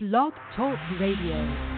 Blog Talk Radio.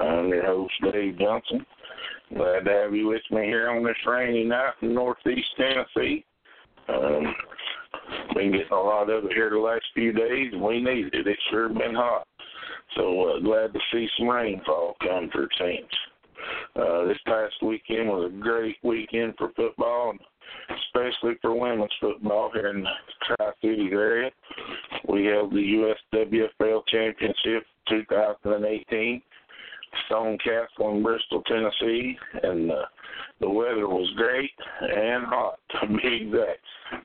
I'm your host Dave Johnson. Glad to have you with me here on this rainy night in Northeast Tennessee. Um, been getting a lot of it here the last few days, and we needed it. It's sure been hot. So uh, glad to see some rainfall come for teams. Uh, this past weekend was a great weekend for football, and especially for women's football here in the Tri Cities area. We held the USWFL Championship 2018, Stone Castle in Bristol, Tennessee, and uh, the weather was great and hot to be exact.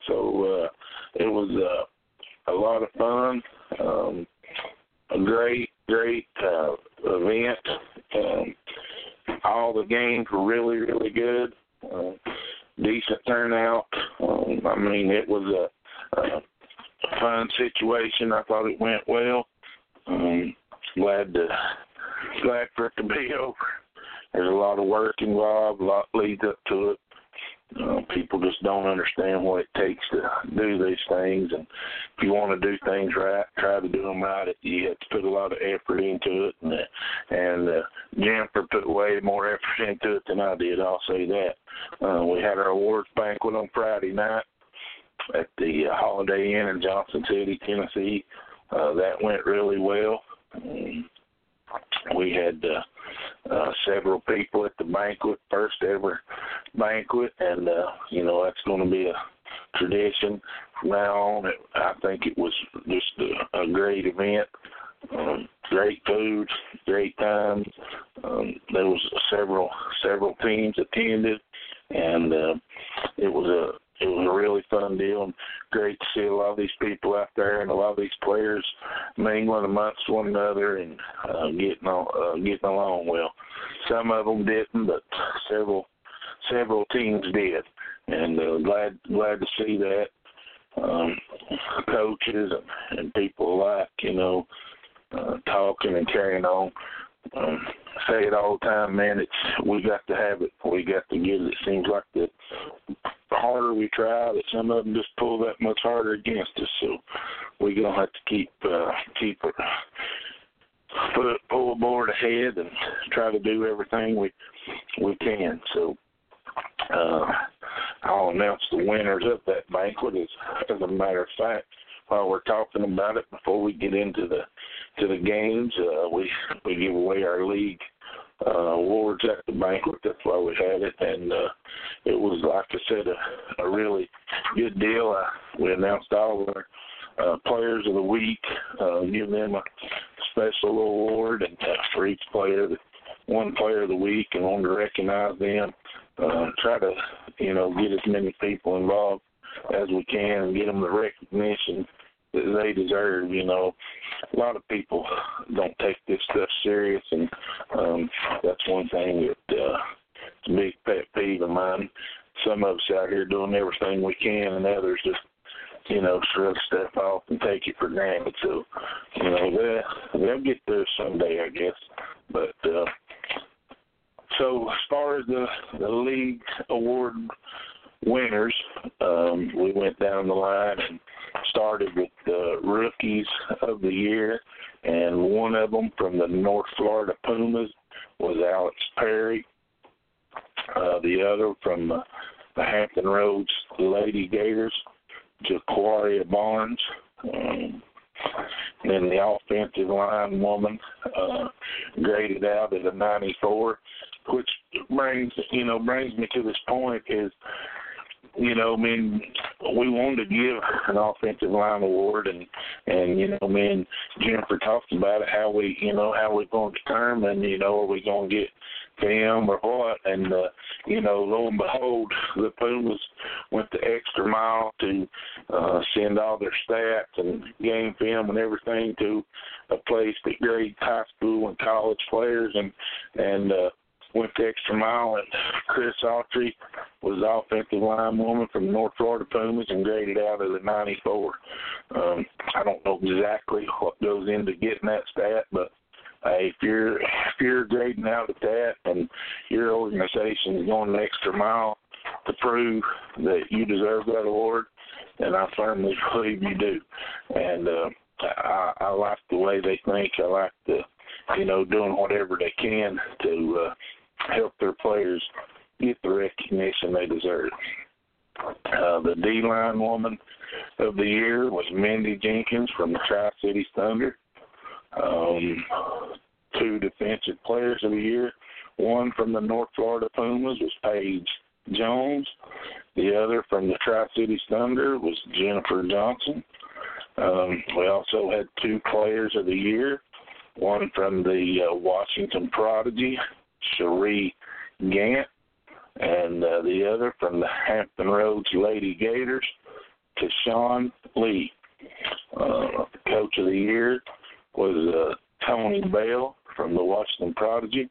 So uh, it was uh, a lot of fun, um, a great, great uh, event. Um, all the games were really, really good. Uh, decent turnout. Um, I mean, it was a, a fun situation. I thought it went well. Um, glad to glad for it to be over. There's a lot of work involved, a lot leads up to it. Uh, people just don't understand what it takes to do these things, and if you want to do things right, try to do them right. You have to put a lot of effort into it, and uh, and uh, Jennifer put way more effort into it than I did. I'll say that. Uh, we had our awards banquet on Friday night at the uh, Holiday Inn in Johnson City, Tennessee. Uh, that went really well. Um, we had uh, uh, several people at the banquet, first ever banquet, and uh, you know that's going to be a tradition from now on. It, I think it was just a, a great event. Um, great food, great time. Um, there was several several teams attended, and uh, it was a it was a really fun deal and great to see a lot of these people out there and a lot of these players mingling amongst one another and uh, getting on, uh, getting along well. Some of them didn't, but several several teams did, and uh, glad glad to see that. Um, coaches and, people alike, you know, uh, talking and carrying on. Um, say it all the time, man. It's we got to have it. We got to get it. It seems like the the harder we try, that some of them just pull that much harder against us. So we're gonna have to keep uh, keep it put pull the board ahead and try to do everything we we can. So uh, I'll announce the winners of that banquet. As, as a matter of fact, while we're talking about it, before we get into the to the games, uh, we we give away our league uh, awards at the banquet. That's why we had it, and uh, it was like I said, a, a really good deal. Uh, we announced all our uh, players of the week, uh, give them a special award, and uh, for each player, one player of the week, and wanted to recognize them. Uh, try to, you know, get as many people involved as we can and get them the recognition that they deserve. You know, a lot of people don't take this stuff serious, and um, that's one thing that uh, it's a big pet peeve of mine. Some of us out here doing everything we can, and others just you know, shrug stuff off and take it for granted. So, you know, they'll, they'll get there someday, I guess. But uh, so as far as the the league award winners, um, we went down the line and started with the rookies of the year, and one of them from the North Florida Pumas was Alex Perry. Uh, the other from uh, the Hampton Roads Lady Gators, Jaquaria Barnes. Um, And the offensive line woman uh, graded out at a 94, which brings you know brings me to this point is you know, I mean, we wanted to give an offensive line award, and and you know, me and Jennifer talked about it, how we, you know, how we're going to determine, you know, are we going to get film or what? And uh, you know, lo and behold, the Pumas went the extra mile to uh, send all their stats and game film and everything to a place that grades high school and college players, and and uh, went the extra mile, and Chris Autry was the offensive line woman from North Florida Pumas and graded out as a 94. Um, I don't know exactly what goes into getting that stat, but hey, if you're if you're grading out at that and your organization is going the extra mile to prove that you deserve that award, then I firmly believe you do. And uh, I, I like the way they think. I like the you know, doing whatever they can to uh, help their players get the recognition they deserve. Uh, the D line woman of the year was Mindy Jenkins from the Tri Cities Thunder. Um, two defensive players of the year. One from the North Florida Pumas was Paige Jones. The other from the Tri Cities Thunder was Jennifer Johnson. Um, we also had two players of the year. One from the uh, Washington Prodigy, Cherie Gant, and uh, the other from the Hampton Roads Lady Gators, Tashawn Lee. Uh, Coach of the Year was uh, Tony Bell from the Washington Prodigy,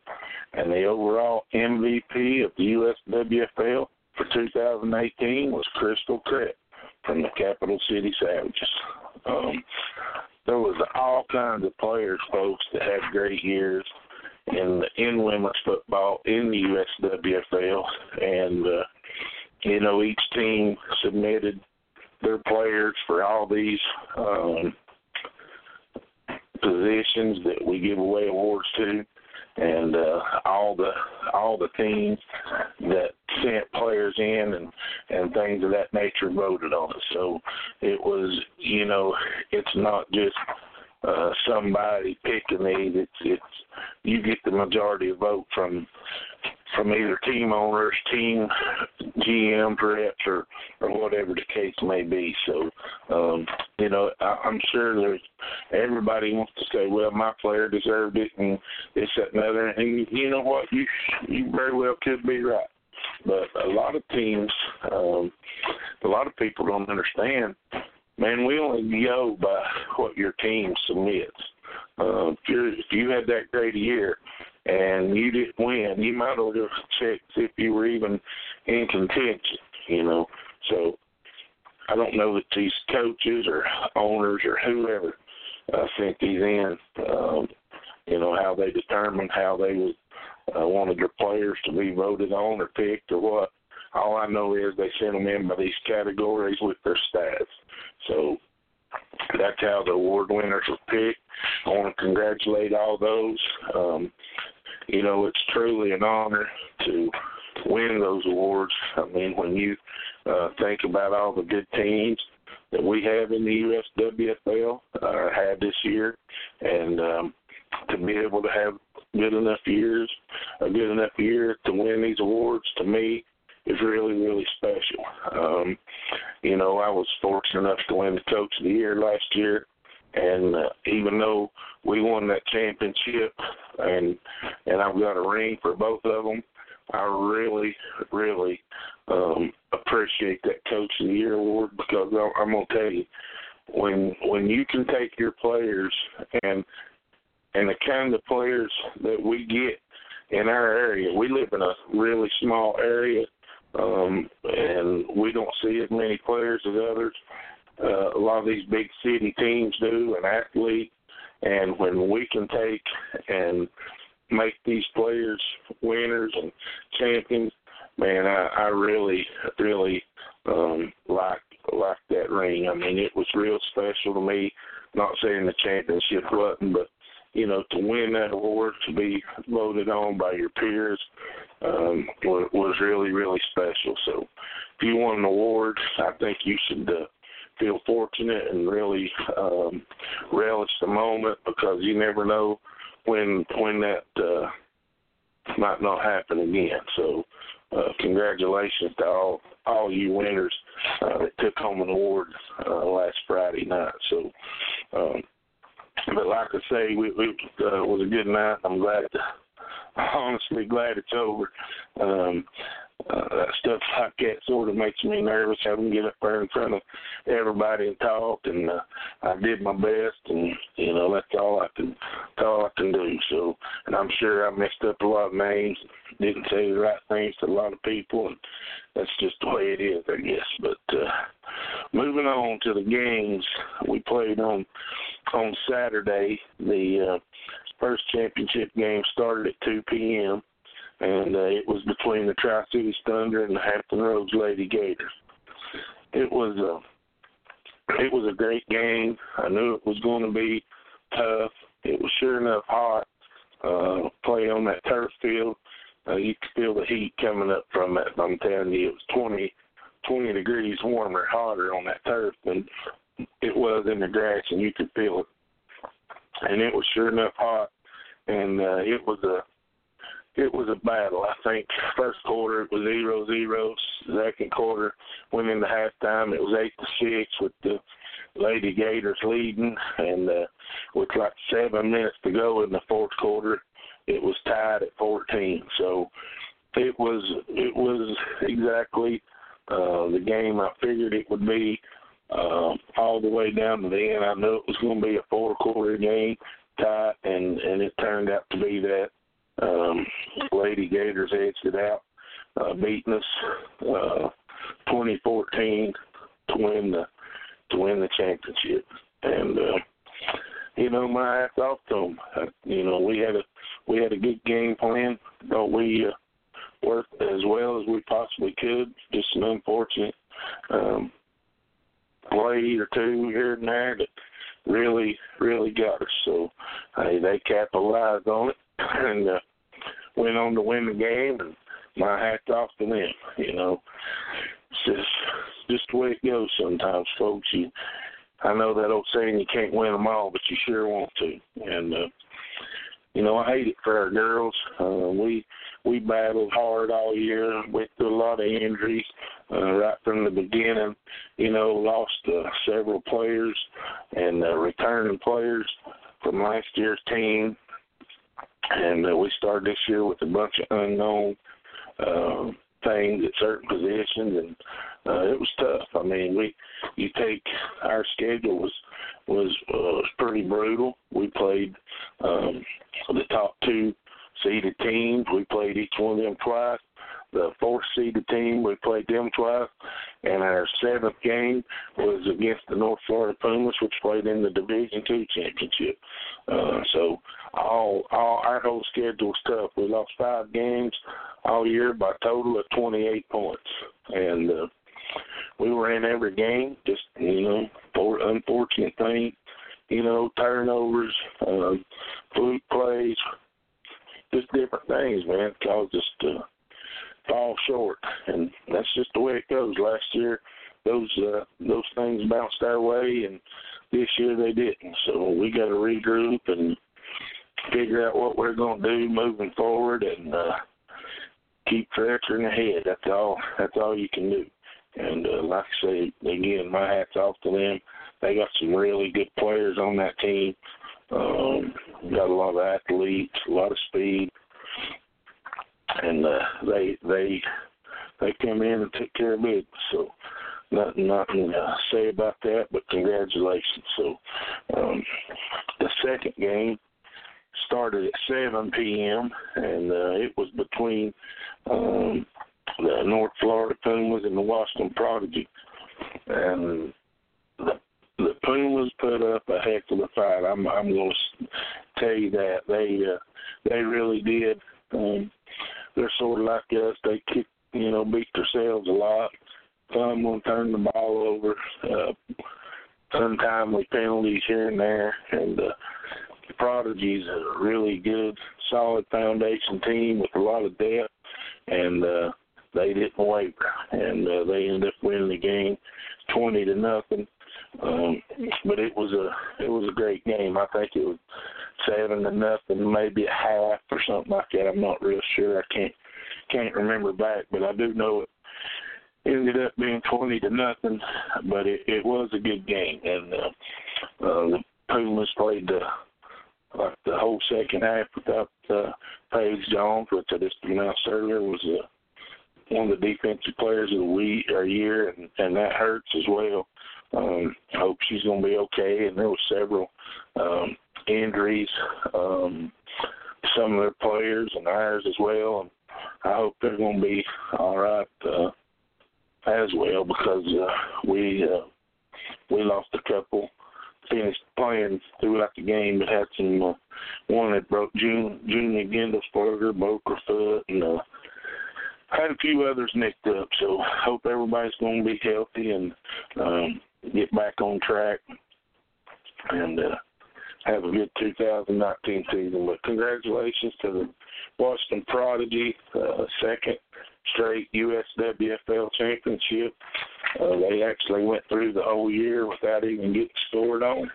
and the overall MVP of the USWFL for 2018 was Crystal Crett from the Capital City Savages. Um, there was all kinds of players, folks, that had great years in the in women's football in the USWFL, and uh, you know each team submitted their players for all these um, positions that we give away awards to, and uh, all the all the teams that sent players in and and things of that nature voted on it. So it was you know it's not just uh, somebody picking these. It's it's you get the majority of vote from from either team owners, team GM reps, or or whatever the case may be. So, um, you know, I, I'm sure there's everybody wants to say, well, my player deserved it, and this, that, and other. And you know what? You you very well could be right. But a lot of teams, um, a lot of people don't understand. Man, we only go by what your team submits. Uh, if, you're, if you had that great a year and you didn't win, you might have checked if you were even in contention. You know, so I don't know that these coaches or owners or whoever uh, sent these in. Um, you know how they determined how they would uh, wanted their players to be voted on or picked or what. All I know is they sent them in by these categories with their stats. So that's how the award winners were picked. I want to congratulate all those. Um, you know, it's truly an honor to win those awards. I mean, when you uh, think about all the good teams that we have in the USWFL, uh, had this year, and um, to be able to have good enough years, a good enough year to win these awards, to me, is really, really special. Um, you know, I was fortunate enough to win the Coach of the Year last year, and uh, even though we won that championship, and and I've got a ring for both of them, I really, really um, appreciate that Coach of the Year award because I'm gonna tell you, when when you can take your players and and the kind of players that we get in our area, we live in a really small area, um, and we don't see as many players as others. Uh, a lot of these big city teams do, and athletes. And when we can take and make these players winners and champions, man, I, I really, really um, like like that ring. I mean, it was real special to me. Not saying the championship wasn't, but you know, to win that award, to be voted on by your peers, um, was, was really, really special. So, if you want an award, I think you should uh, feel fortunate and really um, relish the moment because you never know when when that uh, might not happen again. So, uh, congratulations to all all you winners uh, that took home an award uh, last Friday night. So, um, but like I say, we, we uh, it was a good night. I'm glad, to, honestly glad it's over. Um, uh, stuff like that sort of makes me nervous having to get up there in front of everybody and talk and uh, I did my best and you know that's all I can that's all I can do so and I'm sure I messed up a lot of names didn't say the right things to a lot of people and that's just the way it is I guess but uh moving on to the games we played on on Saturday the uh first championship game started at 2 p.m and uh, it was between the Tri Cities Thunder and the Hampton Roads Lady Gators. It was a it was a great game. I knew it was going to be tough. It was sure enough hot. Uh, play on that turf field, uh, you could feel the heat coming up from it. I'm telling you, it was 20, 20 degrees warmer, hotter on that turf than it was in the grass, and you could feel it. And it was sure enough hot, and uh, it was a it was a battle. I think first quarter it was zero zero. Second quarter went into halftime. It was eight to six with the Lady Gators leading, and uh, with like seven minutes to go in the fourth quarter, it was tied at fourteen. So it was it was exactly uh, the game I figured it would be. Uh, all the way down to the end, I knew it was going to be a four quarter game, tight, and and it turned out to be that. Um, Lady Gators edged it out, uh, beating us uh, 2014 to win the to win the championship. And uh, you know, my hats off to them. Uh, you know, we had a we had a good game plan. but we uh, worked as well as we possibly could. Just an unfortunate um, play or two here and there that really, really got us. So hey, they capitalized on it and uh, went on to win the game. And my hat's off to them. You know, it's just just the way it goes sometimes, folks. You, I know that old saying, you can't win them all, but you sure want to. And uh, you know, I hate it for our girls. Uh, we we battled hard all year, went through a lot of injuries uh, right from the beginning. You know, lost uh, several players and uh, returning players from last year's team and uh, we started this year with a bunch of unknown uh, things at certain positions, and uh, it was tough. I mean, we you take our schedule was was uh, was pretty brutal. We played um, the top two seeded teams. We played each one of them twice the fourth seeded team. We played them twice, and our seventh game was against the North Florida Pumas, which played in the Division Two championship. Uh, so all all our whole schedule was tough. We lost five games all year by a total of 28 points, and uh, we were in every game. Just you know, for unfortunate thing, you know, turnovers, uh, fluke plays, just different things, man, caused us to fall short, and that's just the way it goes. Last year, those uh, those things bounced our way, and this year they didn't. So we got to regroup and figure out what we're going to do moving forward, and uh, keep tracking ahead. That's all. That's all you can do. And uh, like I say again, my hats off to them. They got some really good players on that team. Um, got a lot of athletes, a lot of speed and uh, they they they come in and took care of business. So nothing nothing to say about that, but congratulations. So um, the second game started at 7 p.m. and uh, it was between um, the North Florida Pumas and the Washington Prodigy, and the the Pumas put up a heck of a fight. I'm I'm going to tell you that they uh, they really did. Um, they're sort of like us. They kick, you know, beat themselves a lot. Some will turn the ball over. Uh, untimely penalties here and there, and uh, the Prodigy's a really good, solid foundation team with a lot of depth, and uh, they didn't waver, and uh, they ended up winning the game, twenty to nothing. Um, but it was a it was a great game. I think it was seven to nothing, maybe a half or something like that. I'm not real sure. I can't can't remember back, but I do know it ended up being twenty to nothing. But it, it was a good game, and uh, uh, the Pumas played the like the whole second half without uh, Paige Jones, which I just announced earlier was uh, one of the defensive players of the week or year, and, and that hurts as well. Um, hope she's going to be okay. And there were several um, injuries, um, some of their players and ours as well. And I hope they're going to be all right uh, as well because uh, we uh, we lost a couple. Finished playing throughout the game, but had some uh, one that broke June Junie Gendelsberger, broke her foot, and uh, had a few others nicked up. So hope everybody's going to be healthy and um, get back on track and uh, have a good 2019 season. But congratulations to the Washington Prodigy, uh, second straight USWFL championship. Uh, they actually went through the whole year without even getting scored on.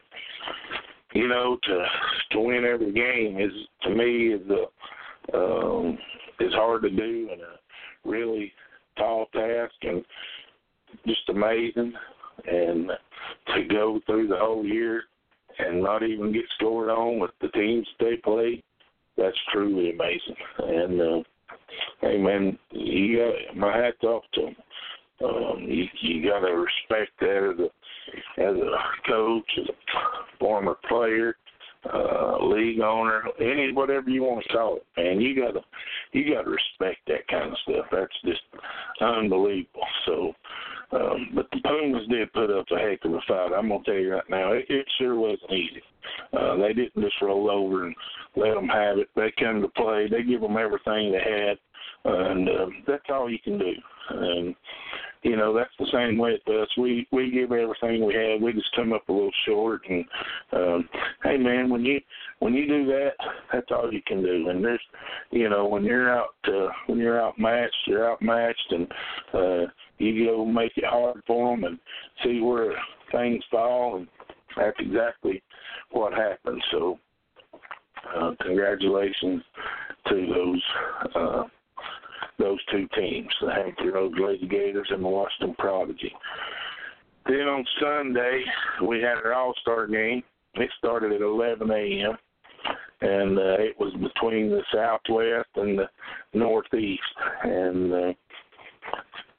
You know, to to win every game is to me is a um, is hard to do and a really tall task and just amazing and to go through the whole year and not even get scored on with the teams they play, that's truly amazing. And uh, hey, man, you got my hats off to them. Um, you you got to respect that as a as a coach, as a former player, uh, league owner, any whatever you want to call it, man. You gotta you gotta respect that kind of stuff. That's just unbelievable. So um, but the Pumas did put up a heck of a fight. I'm gonna tell you right now, it, it sure wasn't easy. Uh, they didn't just roll over and let them have it. They come to play. They give them everything they had, and uh, that's all you can do. And you know that's the same way with us. We we give everything we have. We just come up a little short. And um, hey, man, when you when you do that, that's all you can do. And there's, you know, when you're out uh, when you're outmatched, you're outmatched, and uh, you go make it hard for them and see where things fall, and that's exactly what happened. So, uh, congratulations to those uh, those two teams, the Hampton Roads Lady Gators and the Washington Prodigy. Then on Sunday, we had our All Star game. It started at 11 a.m. and uh, it was between the Southwest and the Northeast, and uh,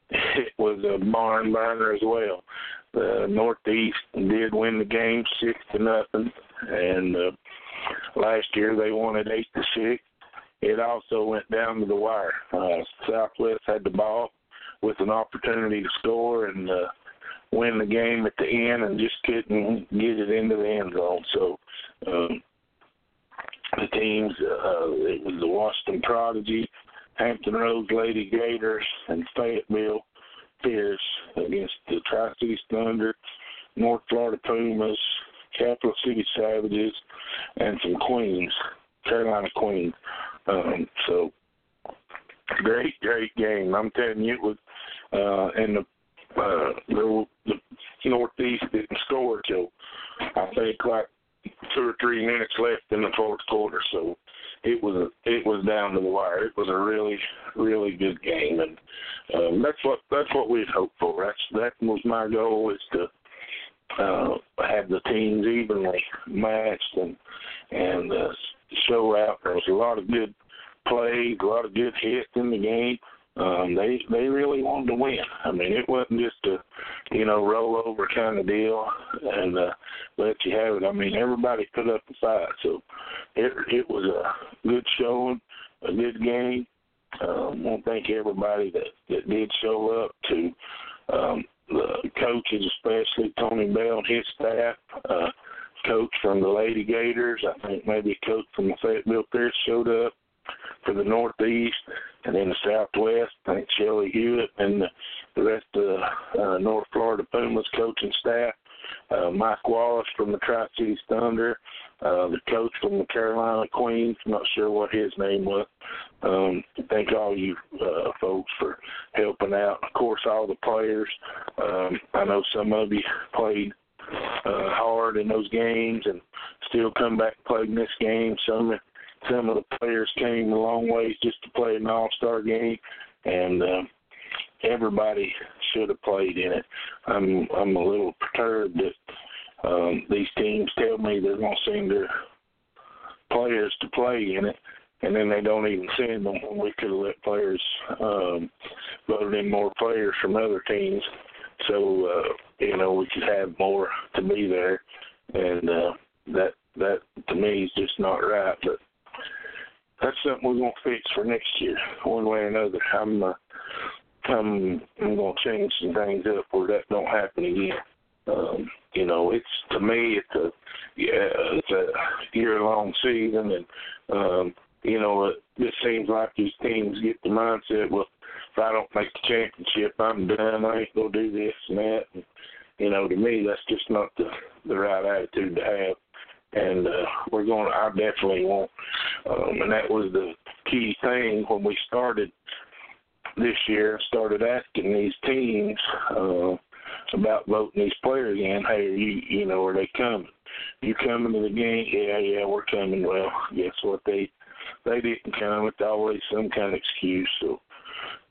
it was a barn burner as well. The Northeast did win the game six to nothing, and uh, last year they won it eight to six. It also went down to the wire. Uh, Southwest had the ball with an opportunity to score and uh, win the game at the end, and just couldn't get it into the end zone. So um, the teams, uh, it was the Washington Prodigy, Hampton Roads Lady Gators, and Fayetteville Fierce against the Tri Cities Thunder, North Florida Pumas, Capital City Savages, and some Queens, Carolina Queens. Um, so great, great game. I'm telling you, it was uh, and the uh, the, the Northeast didn't score till I think like two or three minutes left in the fourth quarter. So it was a, it was down to the wire. It was a really really good game, and um, that's what that's what we'd hoped for. That's that was my goal is to uh, have the teams evenly matched and and uh, show out. There was a lot of good plays, a lot of good hits in the game. Um, they they really wanted to win. I mean, it wasn't just a you know roll over kind of deal and uh, let you have it. I mean, everybody put up a fight, so it it was a good showing, a good game. Um, I want to thank everybody that that did show up to um, the coaches, especially Tony Bell and his staff. Uh, coach from the Lady Gators, I think maybe a coach from the Fayetteville Fierce showed up for the Northeast, and then the Southwest. I think Shelly Hewitt and the, the rest of the uh, North Florida Pumas coaching staff. Uh, Mike Wallace from the Tri Cities Thunder, uh, the coach from the Carolina Queens. I'm not sure what his name was. Um, thank all you uh, folks for helping out. Of course, all the players. Um, I know some of you played uh, hard in those games and still come back and play this game. Some some of the players came a long ways just to play an All Star game, and uh, everybody should have played in it. I'm I'm a little perturbed that um, these teams tell me they're going to send their players to play in it, and then they don't even send them. We could have let players um, voted in more players from other teams, so uh, you know we could have more to be there, and uh, that that to me is just not right. But that's something we're gonna fix for next year, one way or another. I'm uh, I'm I'm gonna change some things up where that don't happen again. Um, you know, it's to me it's a yeah, it's a year long season and um, you know, it just seems like these teams get the mindset, well, if I don't make the championship, I'm done. I ain't gonna do this and that. And, you know, to me, that's just not the the right attitude to have. And uh, we're going. I definitely want, um, and that was the key thing when we started this year. Started asking these teams uh, about voting these players in. Hey, you you know, are they coming? You coming to the game? Yeah, yeah, we're coming. Well, guess what? They they didn't come. It's always some kind of excuse. So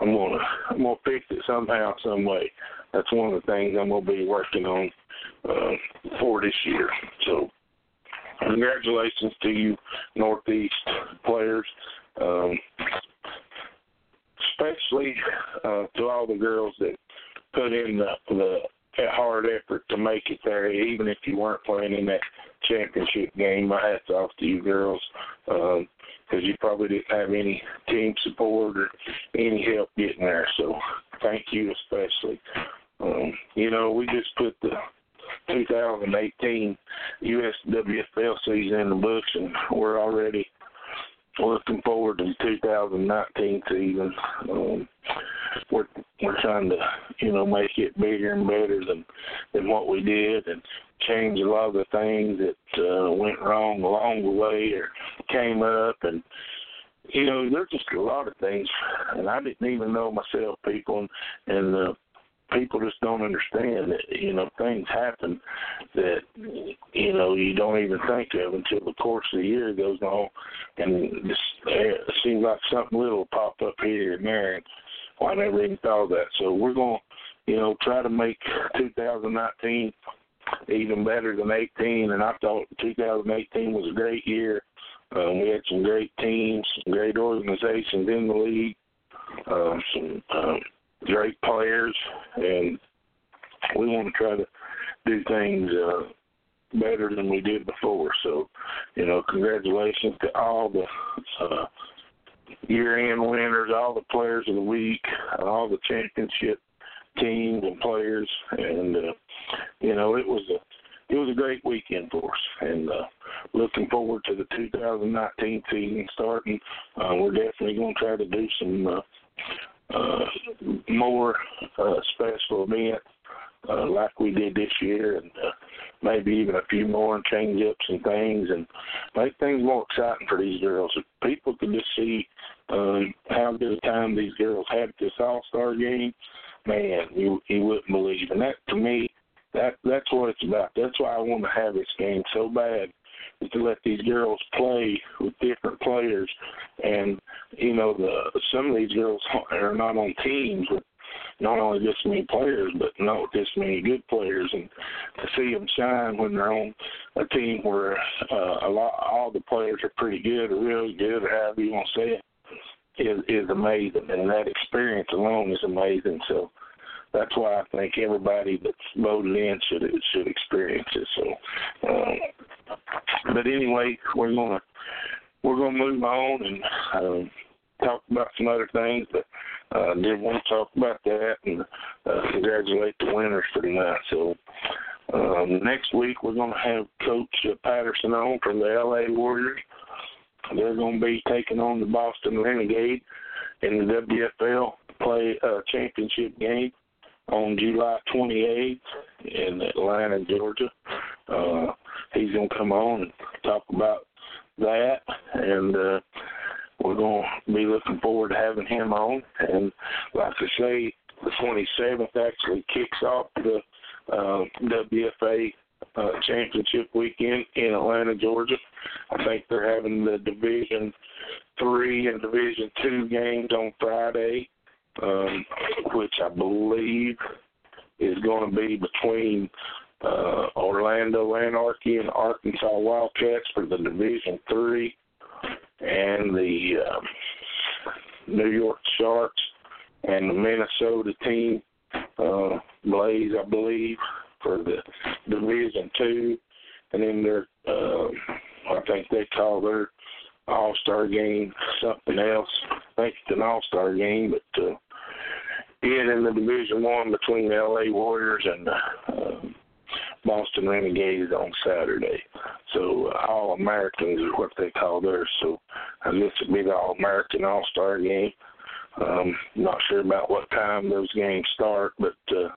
I'm gonna I'm gonna fix it somehow, some way. That's one of the things I'm gonna be working on uh, for this year. So congratulations to you Northeast players, um, especially uh, to all the girls that put in the, the hard effort to make it there, even if you weren't playing in that championship game. My hats off to you girls. Um, because you probably didn't have any team support or any help getting there. So thank you especially. Um, you know, we just put the 2018 USWFL season in the books, and we're already looking forward to the 2019 season. Um, we're we're trying to you know make it bigger and better than than what we did, and change a lot of the things that uh, went wrong along the way or came up and you know there's just a lot of things and I didn't even know myself people and, and uh, people just don't understand that you know things happen that you know you don't even think of until the course of the year goes on and just it seems like something little pop up here and there and well, I never even thought of that so we're to you know try to make 2019 even better than 18. And I thought 2018 was a great year. Um, we had some great teams, some great organizations in the league, um, some um, great players, and we want to try to do things uh, better than we did before. So, you know, congratulations to all the uh, year-end winners, all the players of the week, all the championship teams and players, and uh, you know it was a it was a great weekend for us, and uh, looking forward to the 2019 season starting. Uh, we're definitely going to try to do some uh, uh, more uh, special events uh, like we did this year, and uh, maybe even a few more and change up some things and make things more exciting for these girls. If people could just see um, how good a time these girls had at this All Star game, man, you you wouldn't believe. And that to me, that that's what it's about. That's why I want to have this game so bad is to let these girls play with different players, and you know the some of these girls are not on teams with not only this many players, but not this many good players, and to see them shine when they're on a team where uh, a lot all the players are pretty good or really good, or however you want to say it, is is amazing, and that experience alone is amazing. So that's why I think everybody that's voted in should should experience it. So, um, but anyway, we're gonna we're gonna move on and um, talk about some other things, but uh, did want to talk about that and uh, congratulate the winners for tonight. So. Um, next week we're going to have Coach Patterson on from the LA Warriors. They're going to be taking on the Boston Renegade in the WFL play uh, championship game on July 28th in Atlanta, Georgia. Uh, he's going to come on and talk about that, and uh, we're going to be looking forward to having him on. And like I say, the 27th actually kicks off the uh, WFA uh, championship weekend in Atlanta, Georgia. I think they're having the Division Three and Division Two games on Friday, um, which I believe is going to be between uh, Orlando Anarchy and Arkansas Wildcats for the Division Three, and the uh, New York Sharks and the Minnesota team, uh, Blaze, I believe, for the Division Two, and then their uh, I think they call their All Star game something else. I think it's an All Star game, but uh, being in the Division One between the LA Warriors and uh, Boston Renegades on Saturday. So uh, All Americans is what they call theirs. So I guess it'd be the All American All Star game. Um, not sure about what time those games start, but uh,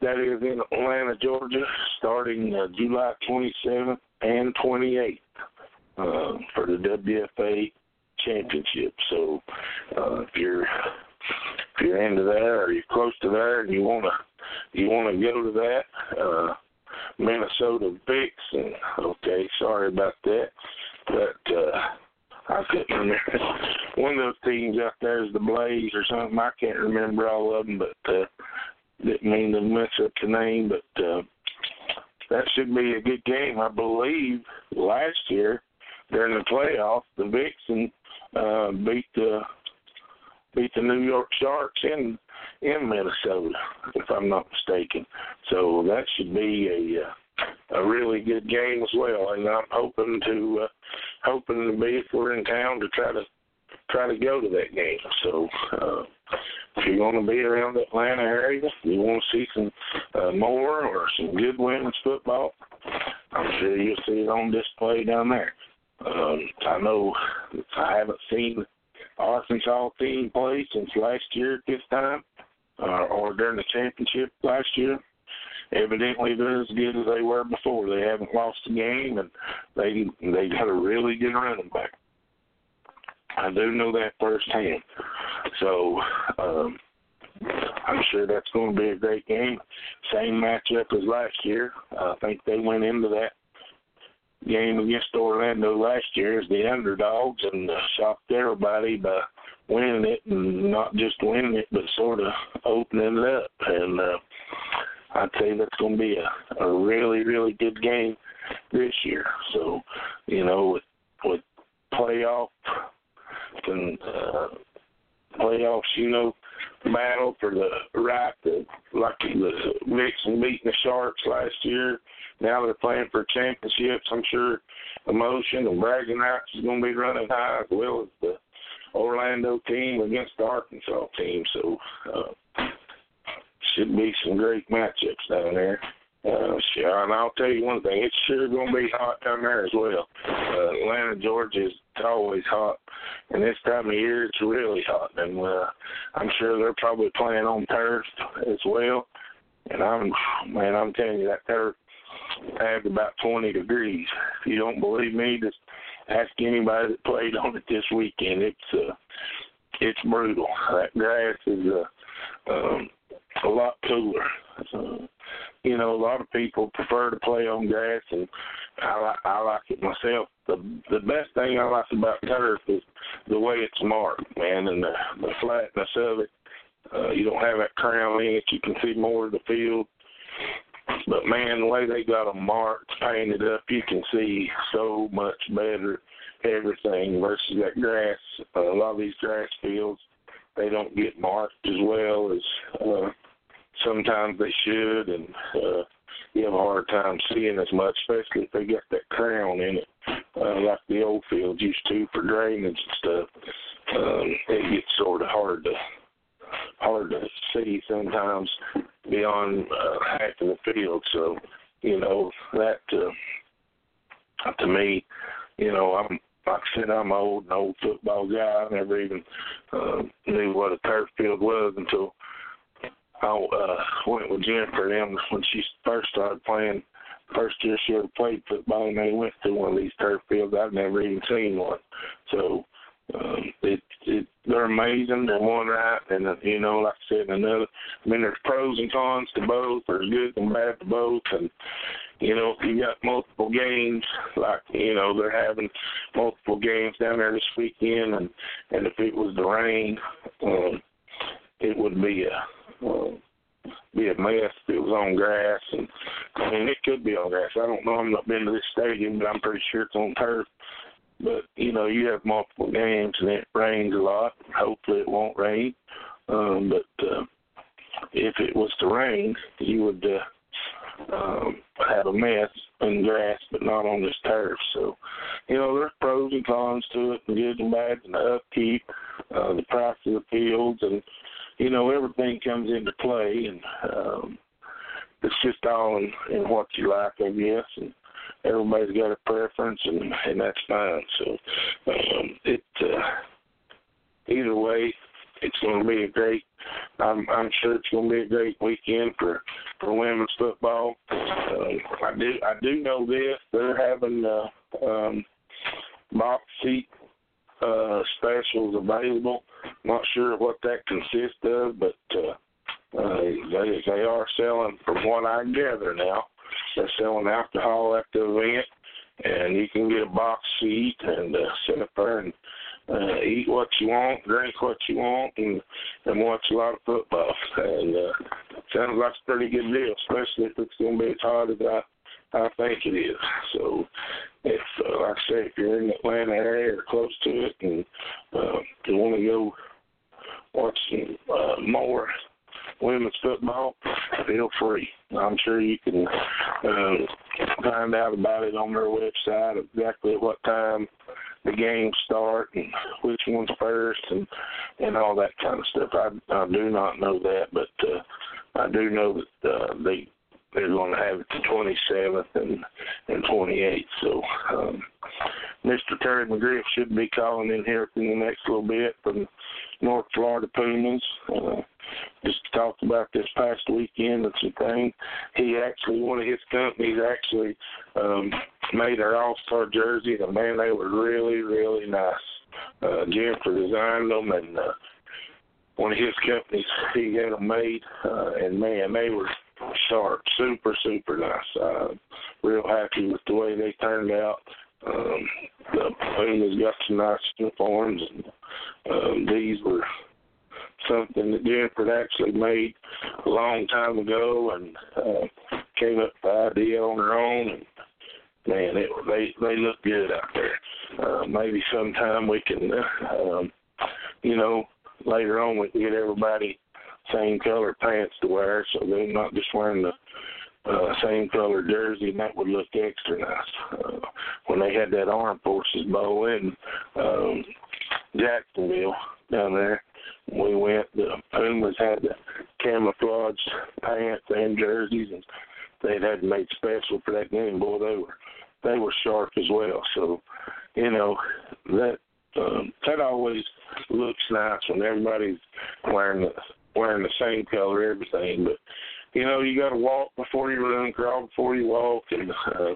that is in Atlanta, Georgia, starting uh, July 27th and 28th uh, for the WFA championship. So uh, if you're if you're into that or you're close to there and you wanna you wanna go to that, uh, Minnesota Vixen. Okay, sorry about that, but uh, I couldn't remember. One of those teams out there is the Blaze or something. I can't remember all of them, but uh, didn't mean to mess up the name. But uh, that should be a good game. I believe last year during the playoffs, the Vixen uh, beat the beat the New York Sharks in in Minnesota, if I'm not mistaken. So that should be a uh, a really good game as well, and I'm hoping to uh, hoping to be if we're in town to try to try to go to that game. So uh, if you're going to be around the Atlanta area, you want to see some uh, more or some good women's football, I'm sure you'll see it on display down there. Um, I know I haven't seen Arkansas team play since last year at this time, uh, or during the championship last year evidently they're as good as they were before. They haven't lost a game, and they they got a really good running back. I do know that firsthand. So um, I'm sure that's going to be a great game. Same matchup as last year. I think they went into that game against Orlando last year as the underdogs and uh, shocked everybody by winning it and not just winning it, but sort of opening it up. And uh, I'd say that's going to be a, a really, really good game this year. So, you know, with, with playoff and uh, playoffs, you know, battle for the right to like the Vixen beating the Sharks last year. Now they're playing for championships. I'm sure emotion and bragging rights is going to be running high as well as the Orlando team against the Arkansas team. So uh, should be some great matchups down there. Uh, sure, and I'll tell you one thing, it's sure going to be hot down there as well. Uh, Atlanta, Georgia is always hot, and this time of year it's really hot, and uh, I'm sure they're probably playing on turf as well. And I'm, man, I'm telling you that turf had about 20 degrees. If you don't believe me, just ask anybody that played on it this weekend. It's uh, it's brutal. That grass is uh, um, a lot cooler. So, you know, a lot of people prefer to play on grass, and I like I like it myself. The the best thing I like about turf is the way it's marked, man, and the the flatness of it. Uh, you don't have that crown in it. You can see more of the field. But man, the way they got them marked, painted up, you can see so much better everything versus that grass. Uh, a lot of these grass fields, they don't get marked as well as uh, sometimes they should, and uh, you have a hard time seeing as much, especially if they get that crown in it, uh, like the old fields used to for drainage and stuff. Um, it gets sort of hard to hard to see sometimes beyond uh, half of the field. So, you know that uh, to me, you know, I'm like I said, I'm old, an old football guy. I never even uh, knew what a turf field was until I uh, went with Jennifer them when she first started playing. First year she ever played football, and they went to one of these turf fields. I've never even seen one, so um, it it they're amazing. They're one right, and uh, you know, like I said, another. I mean, there's pros and cons to both. There's good and bad to both, and you know, if you got multiple games, like you know, they're having multiple games down there this weekend, and and if it was the rain, um, it would be a. Uh, be a mess if it was on grass and I mean it could be on grass. I don't know, I've not been to this stadium but I'm pretty sure it's on turf. But you know, you have multiple games and it rains a lot. Hopefully, it won't rain. Um, but uh, if it was to rain, you would uh, um, have a mess in grass, but not on this turf. So, you know, there's pros and cons to it, and good and bad, and the upkeep, uh, the price of the fields, and you know, everything comes into play, and um, it's just all in, in what you like, I guess. And everybody's got a preference, and and that's fine. So um, it uh, either way, it's going to be a great. I'm I'm sure it's going to be a great weekend for for women's football. Um, I do I do know this. They're having uh, um, box seat uh, specials available. Not sure what that consists of, but uh, uh, they they are selling, from what I gather now, they're selling alcohol at the event, and you can get a box seat and uh, sit up there and uh, eat what you want, drink what you want, and and watch a lot of football. And uh, sounds like a pretty good deal, especially if it's going to be as hot as I I think it is. So, if uh, like I say, if you're in the Atlanta area or close to it, and uh, you want to go watch some uh, more women's football, feel free. I'm sure you can uh, find out about it on their website exactly at what time the games start and which one's first and and all that kind of stuff. I I do not know that, but uh, I do know that uh, they they're going to have it the 27th and and 28th. So um, Mr. Terry McGriff should be calling in here in the next little bit from North Florida Pumas. Uh, just talked about this past weekend and some things. He actually, one of his companies actually um, made our All Star jerseys, and man, they were really, really nice. Uh, Jennifer designed them, and uh, one of his companies he had them made, uh, and man, they were sharp, super, super nice. Uh, real happy with the way they turned out. Um, the Pumas got some nice uniforms, and um, these were something that Jennifer actually made a long time ago, and uh, came up with the idea on her own. And man, it, they they look good out there. Uh, maybe sometime we can, uh, um, you know, later on we can get everybody same color pants to wear, so they're not just wearing the uh, same color jersey, and that would look extra nice. Uh, when they had that Armed Forces Bowl in um, Jacksonville down there, we went. The Pumas had the camouflage pants and jerseys, and they'd had made special for that game. Boy, they were they were sharp as well. So, you know, that um, that always looks nice when everybody's wearing the wearing the same color everything. But you know, you got to walk before you run, crawl before you walk, and uh,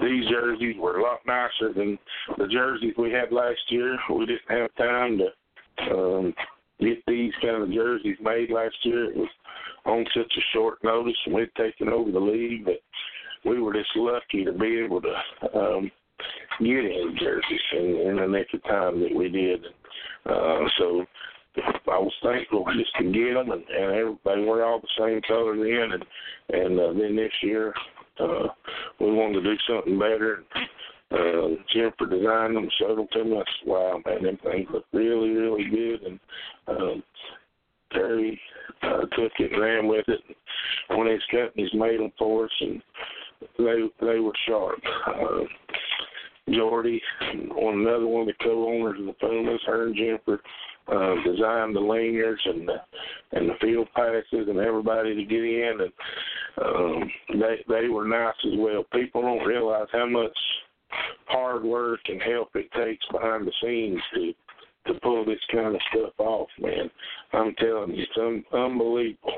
these jerseys were a lot nicer than the jerseys we had last year. We didn't have time to um, get these kind of jerseys made last year. It was on such a short notice, and we'd taken over the league that we were just lucky to be able to um, get any jerseys in, in the nick of time that we did. Uh, so I was thankful just to get them, and, and everybody were all the same color then, and and uh, then this year uh, we wanted to do something better. Uh, Jennifer designed them, showed them to me. I said, "Wow, man, them things look really, really good." And um, Terry uh, took it and ran with it. One of his companies made them for us, and they they were sharp. Uh, Jordy, on another one of the co-owners of the Pumas, her and Jennifer uh, designed the lanyards and the and the field passes and everybody to get in, and um, they they were nice as well. People don't realize how much hard work and help it takes behind the scenes to to pull this kind of stuff off, man. I'm telling you, it's un- unbelievable.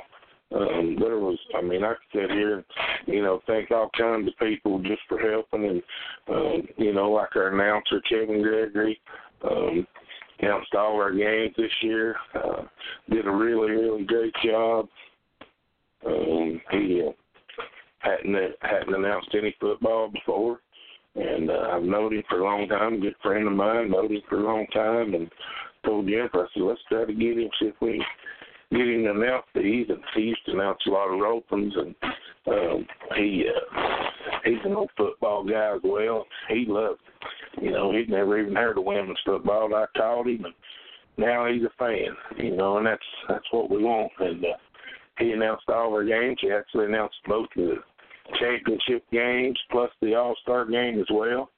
Um, there was, I mean, I could sit here you know, thank all kinds of people just for helping, and um, you know, like our announcer Kevin Gregory, um, announced all our games this year. Uh, did a really, really great job. Um, he uh, hadn't hadn't announced any football before, and uh, I've known him for a long time. Good friend of mine, known him for a long time, and told Jennifer, I said, let's try to get him, see if we get him to announce these. And he used a lot of opens, and um, he uh, he's an old football guy as well. He loved, you know, he'd never even heard of women's football. I taught him, and now he's a fan, you know, and that's that's what we want. And uh, he announced all our games. He actually announced both the championship games plus the All Star game as well.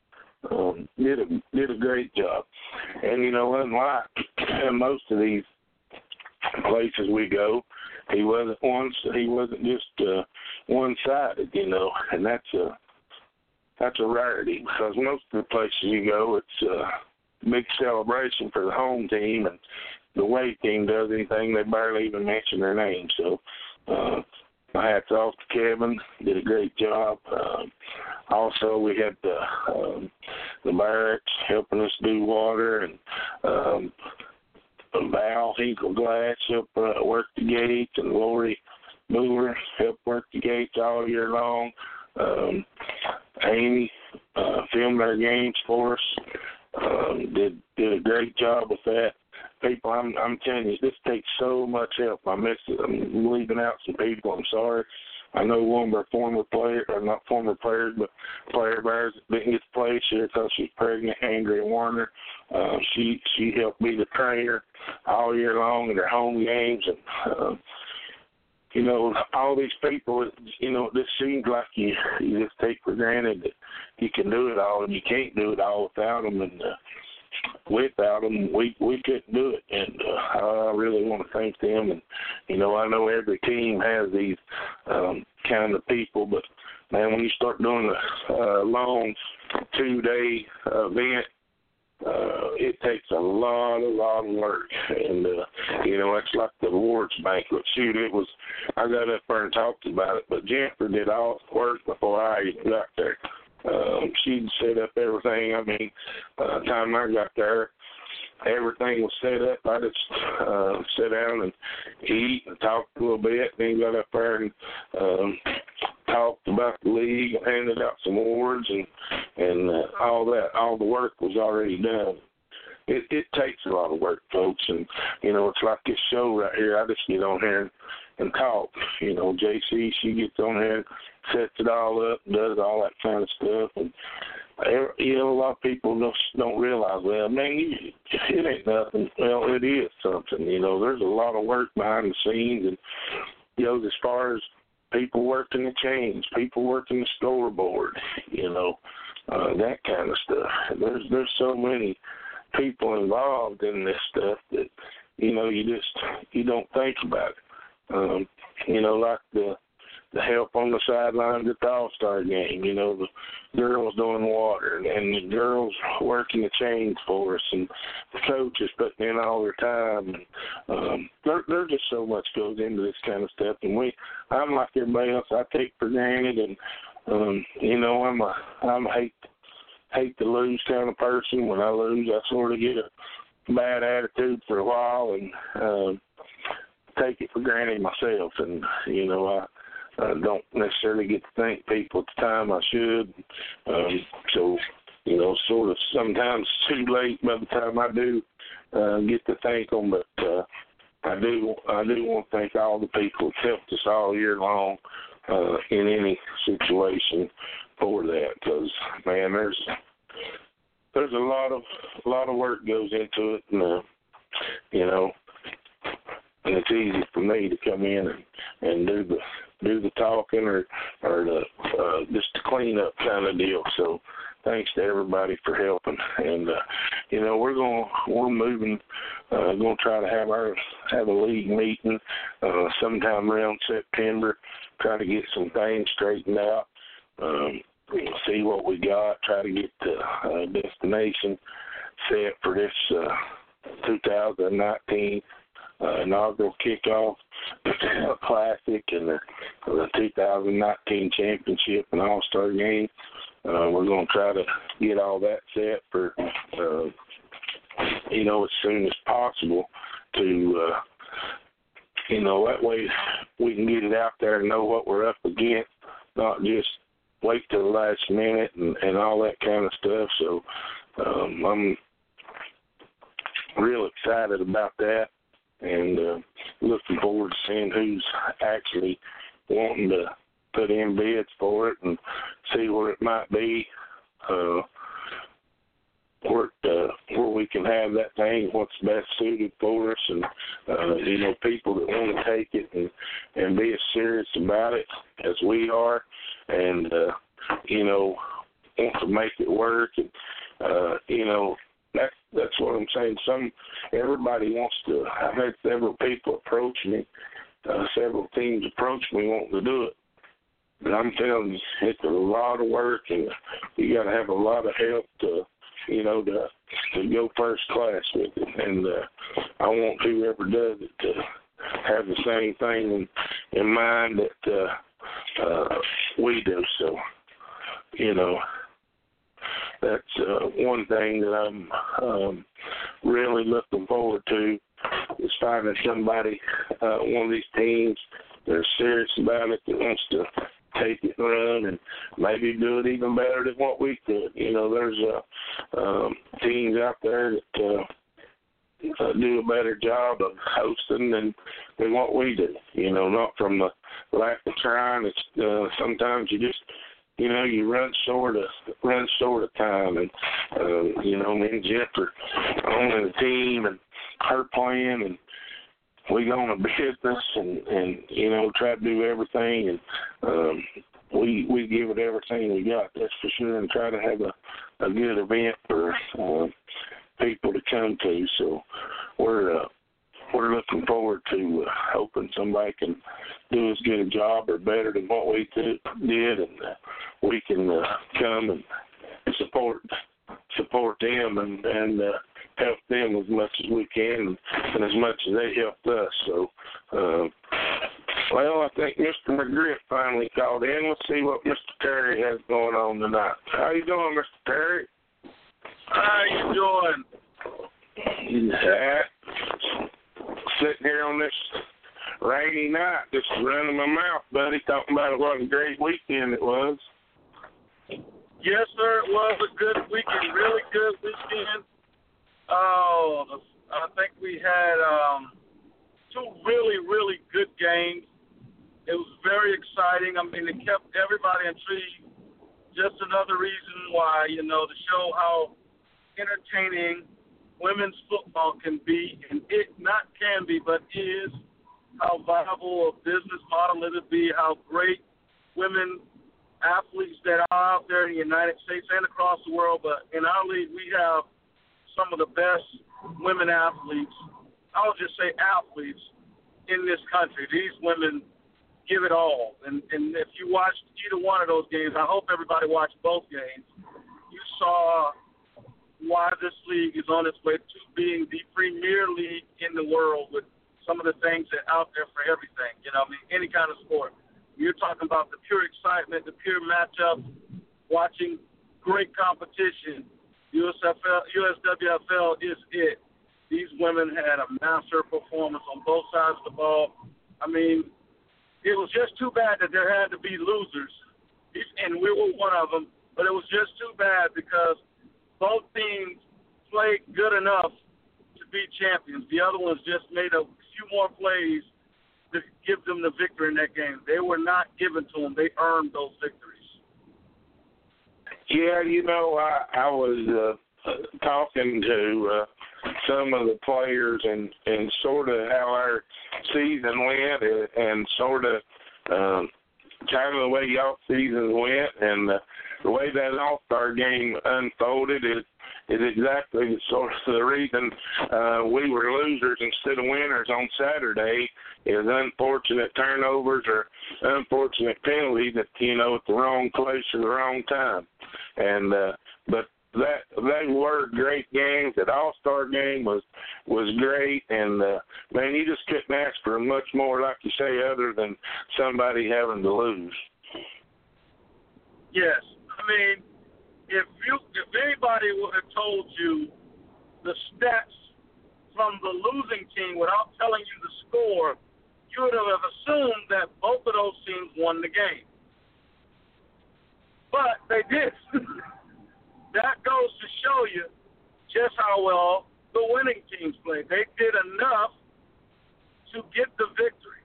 Um, did a did a great job, and you know, unlike most of these places we go, he wasn't one. He wasn't just uh, one sided, you know, and that's a that's a rarity because most of the places you go, it's a big celebration for the home team, and the away team does anything, they barely even mention their name. So uh, my hats off to Kevin. Did a great job. Um, also, we had the um, the barracks helping us do water and um, Val Hinkle Glass helped uh, work the gates and Lori Mover helped work the gates all year long. Um, Amy uh, filmed our games for us. Um, did did a great job with that people. I'm I'm telling you, this takes so much help. I miss it. I'm leaving out some people. I'm sorry. I know one of our former players, or not former players, but player of ours didn't get to play year because she's pregnant. Andrea Warner, uh, she she helped be the trainer all year long in their home games, and uh, you know all these people. You know, this seems like you you just take for granted that you can do it all, and you can't do it all without them. And uh, without them, we we couldn't do it. And uh, I really want to thank them. And you know, I know every team has these um, kind of people, but man, when you start doing a uh, long two day event. Uh, it takes a lot, a lot of work, and uh, you know it's like the awards banquet. Shoot, it was. I got up there and talked about it, but Jennifer did all the work before I even got there. Um, she'd set up everything. I mean, by the time I got there, everything was set up. I just uh, sit down and eat and talk a little bit. Then got up there and um, talked about the league handed out some awards and and uh, all that. All the work was already done. It, it takes a lot of work, folks, and you know it's like this show right here. I just get on here and, and talk. You know, JC she gets on here sets it all up, does all that kind of stuff, and you know a lot of people don't don't realize. Well, man, it ain't nothing. Well, it is something. You know, there's a lot of work behind the scenes, and you know, as far as people working the chains, people working the scoreboard, you know, uh, that kind of stuff. There's there's so many people involved in this stuff that you know you just you don't think about it. Um, you know, like the the help on the sidelines at the All Star game. You know, the girls doing water and, the girls working the chains for us, and the coaches putting in all their time. And um, there, there's just so much goes into this kind of stuff, and we, I'm like everybody else. I take for granted, and um, you know, I'm a, I'm a hate, hate to lose kind of person. When I lose, I sort of get a bad attitude for a while, and. Um, take it for granted myself and you know I I don't necessarily get to thank people at the time I should. Um, so, you know, sort of sometimes too late by the time I do uh, get to thank them. But uh, I do I do want to thank all the people that helped us all year long uh, in any situation for that. Because man, there's there's a lot of a lot of work goes into it, and uh, you know, and it's easy for me to come in and and do the do the talking or or the uh, just the cleanup kind of deal. So thanks to everybody for helping. And uh, you know we're going we're moving. Uh, going to try to have our have a league meeting uh, sometime around September. Try to get some things straightened out. Um, see what we got. Try to get the uh, destination set for this uh, 2019 uh, inaugural kickoff classic and the, the 2019 championship and All Star game. Uh, we're going to try to get all that set for uh, you know, as soon as possible to, uh, you know, that way we can get it out there and know what we're up against, not just wait till the last minute and, and all that kind of stuff. So um, I'm real excited about that and uh, looking forward to seeing who's actually wanting to put in bids for it and see where it might be. Uh, where uh, where we can have that thing, what's best suited for us, and uh, you know people that want to take it and and be as serious about it as we are, and uh, you know want to make it work, and uh, you know that's what I'm saying. Some everybody wants to. I've had several people approach me, uh, several teams approach me wanting to do it. But I'm telling you, it's a lot of work, and you got to have a lot of help to you know, to to go first class with it. And uh, I want whoever does it to have the same thing in, in mind that uh, uh, we do. So, you know, that's uh, one thing that I'm um, really looking forward to is finding somebody, uh, one of these teams that are serious about it that wants to take it and run and maybe do it even better than what we could. You know, there's uh, um, teams out there that uh, uh, do a better job of hosting than than what we do. You know, not from the lack of trying. It's uh, sometimes you just you know, you run short of run short of time, and uh, you know, me and Jeff are on the team, and her playing, and we go on a business and and you know try to do everything and um we we give it everything we got that's for sure and try to have a a good event for uh, people to come to. So we're uh we're looking forward to uh, hoping somebody can do as good a job or better than what we did and uh, we can uh, come and support support them and and uh help them as much as we can and as much as they helped us. So, uh, well, I think Mr. McGriff finally called in. Let's see what Mr. Terry has going on tonight. How you doing, Mr. Terry? How you doing? Yeah. Sitting here on this rainy night, just running my mouth, buddy, talking about what a great weekend it was. Yes, sir. It was a good weekend, really good weekend. Oh, I think we had um, two really, really good games. It was very exciting. I mean, it kept everybody intrigued. Just another reason why, you know, to show how entertaining women's football can be, and it not can be, but is how viable a business model it would be, how great women athletes that are out there in the United States and across the world. But in our league, we have some of the best women athletes, I'll just say athletes in this country. These women give it all. And and if you watched either one of those games, I hope everybody watched both games. You saw why this league is on its way to being the premier league in the world with some of the things that are out there for everything. You know, I mean, any kind of sport. You're talking about the pure excitement, the pure matchups, watching great competition, USFL, USWFL is it. These women had a master performance on both sides of the ball. I mean, it was just too bad that there had to be losers, and we were one of them. But it was just too bad because both teams played good enough to be champions. The other ones just made a few more plays to give them the victory in that game. They were not given to them; they earned those victories. Yeah, you know, I I was uh, talking to uh, some of the players and and sort of how our season went and, and sort of um, kind of the way y'all season went and uh, the way that All Star game unfolded is is exactly the sort of the reason uh, we were losers instead of winners on Saturday is unfortunate turnovers or unfortunate penalties that you know at the wrong place at the wrong time. And uh, but that they were great games. That All Star game was was great, and uh, man, you just couldn't ask for much more, like you say, other than somebody having to lose. Yes, I mean, if you if anybody would have told you the stats from the losing team without telling you the score, you would have assumed that both of those teams won the game. But they did. that goes to show you just how well the winning teams played. They did enough to get the victory.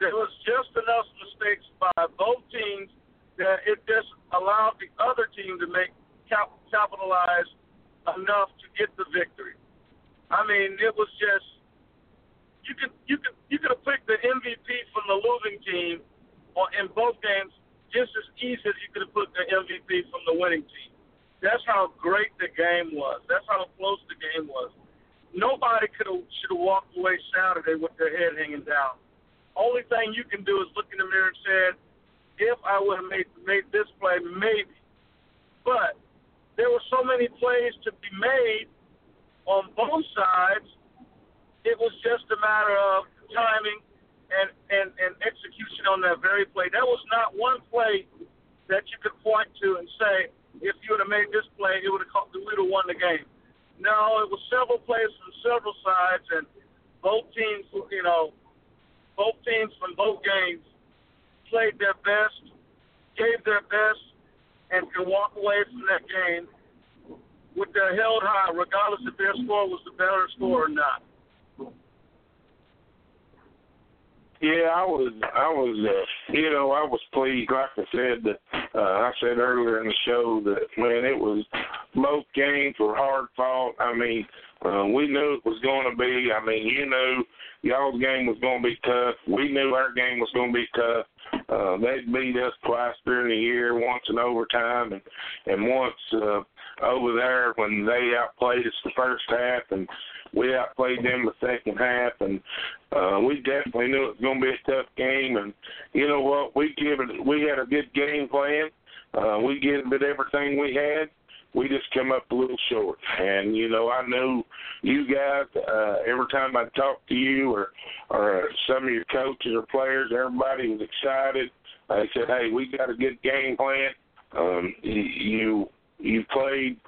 There was just enough mistakes by both teams that it just allowed the other team to make cap- capitalize enough to get the victory. I mean, it was just you could you could you could have picked the MVP from the losing team on, in both games just as easy as you could have put the MVP from the winning team. That's how great the game was. That's how close the game was. Nobody could have should have walked away Saturday with their head hanging down. Only thing you can do is look in the mirror and say, if I would have made made this play, maybe. But there were so many plays to be made on both sides. It was just a matter of timing and, and, and execution on that very play. There was not one play that you could point to and say, if you would have made this play, it would have we would have won the game. No, it was several plays from several sides, and both teams, you know, both teams from both games played their best, gave their best, and can walk away from that game with their held high, regardless if their score was the better score or not. Yeah, I was, I was, uh, you know, I was pleased. Like I said, uh, I said earlier in the show that man, it was both games were hard fought. I mean, uh, we knew it was going to be. I mean, you knew y'all's game was going to be tough. We knew our game was going to be tough. Uh, they beat us twice during the year, once in overtime, and and once uh, over there when they outplayed us the first half, and we outplayed them the second half, and uh, we definitely knew it was going to be a tough game. And you know what? We give it. We had a good game plan. Uh, we gave it everything we had we just come up a little short. And you know, I know you guys. Uh, every time I talk to you or or some of your coaches or players, everybody was excited. They said, "Hey, we got a good game plan. Um, you you played."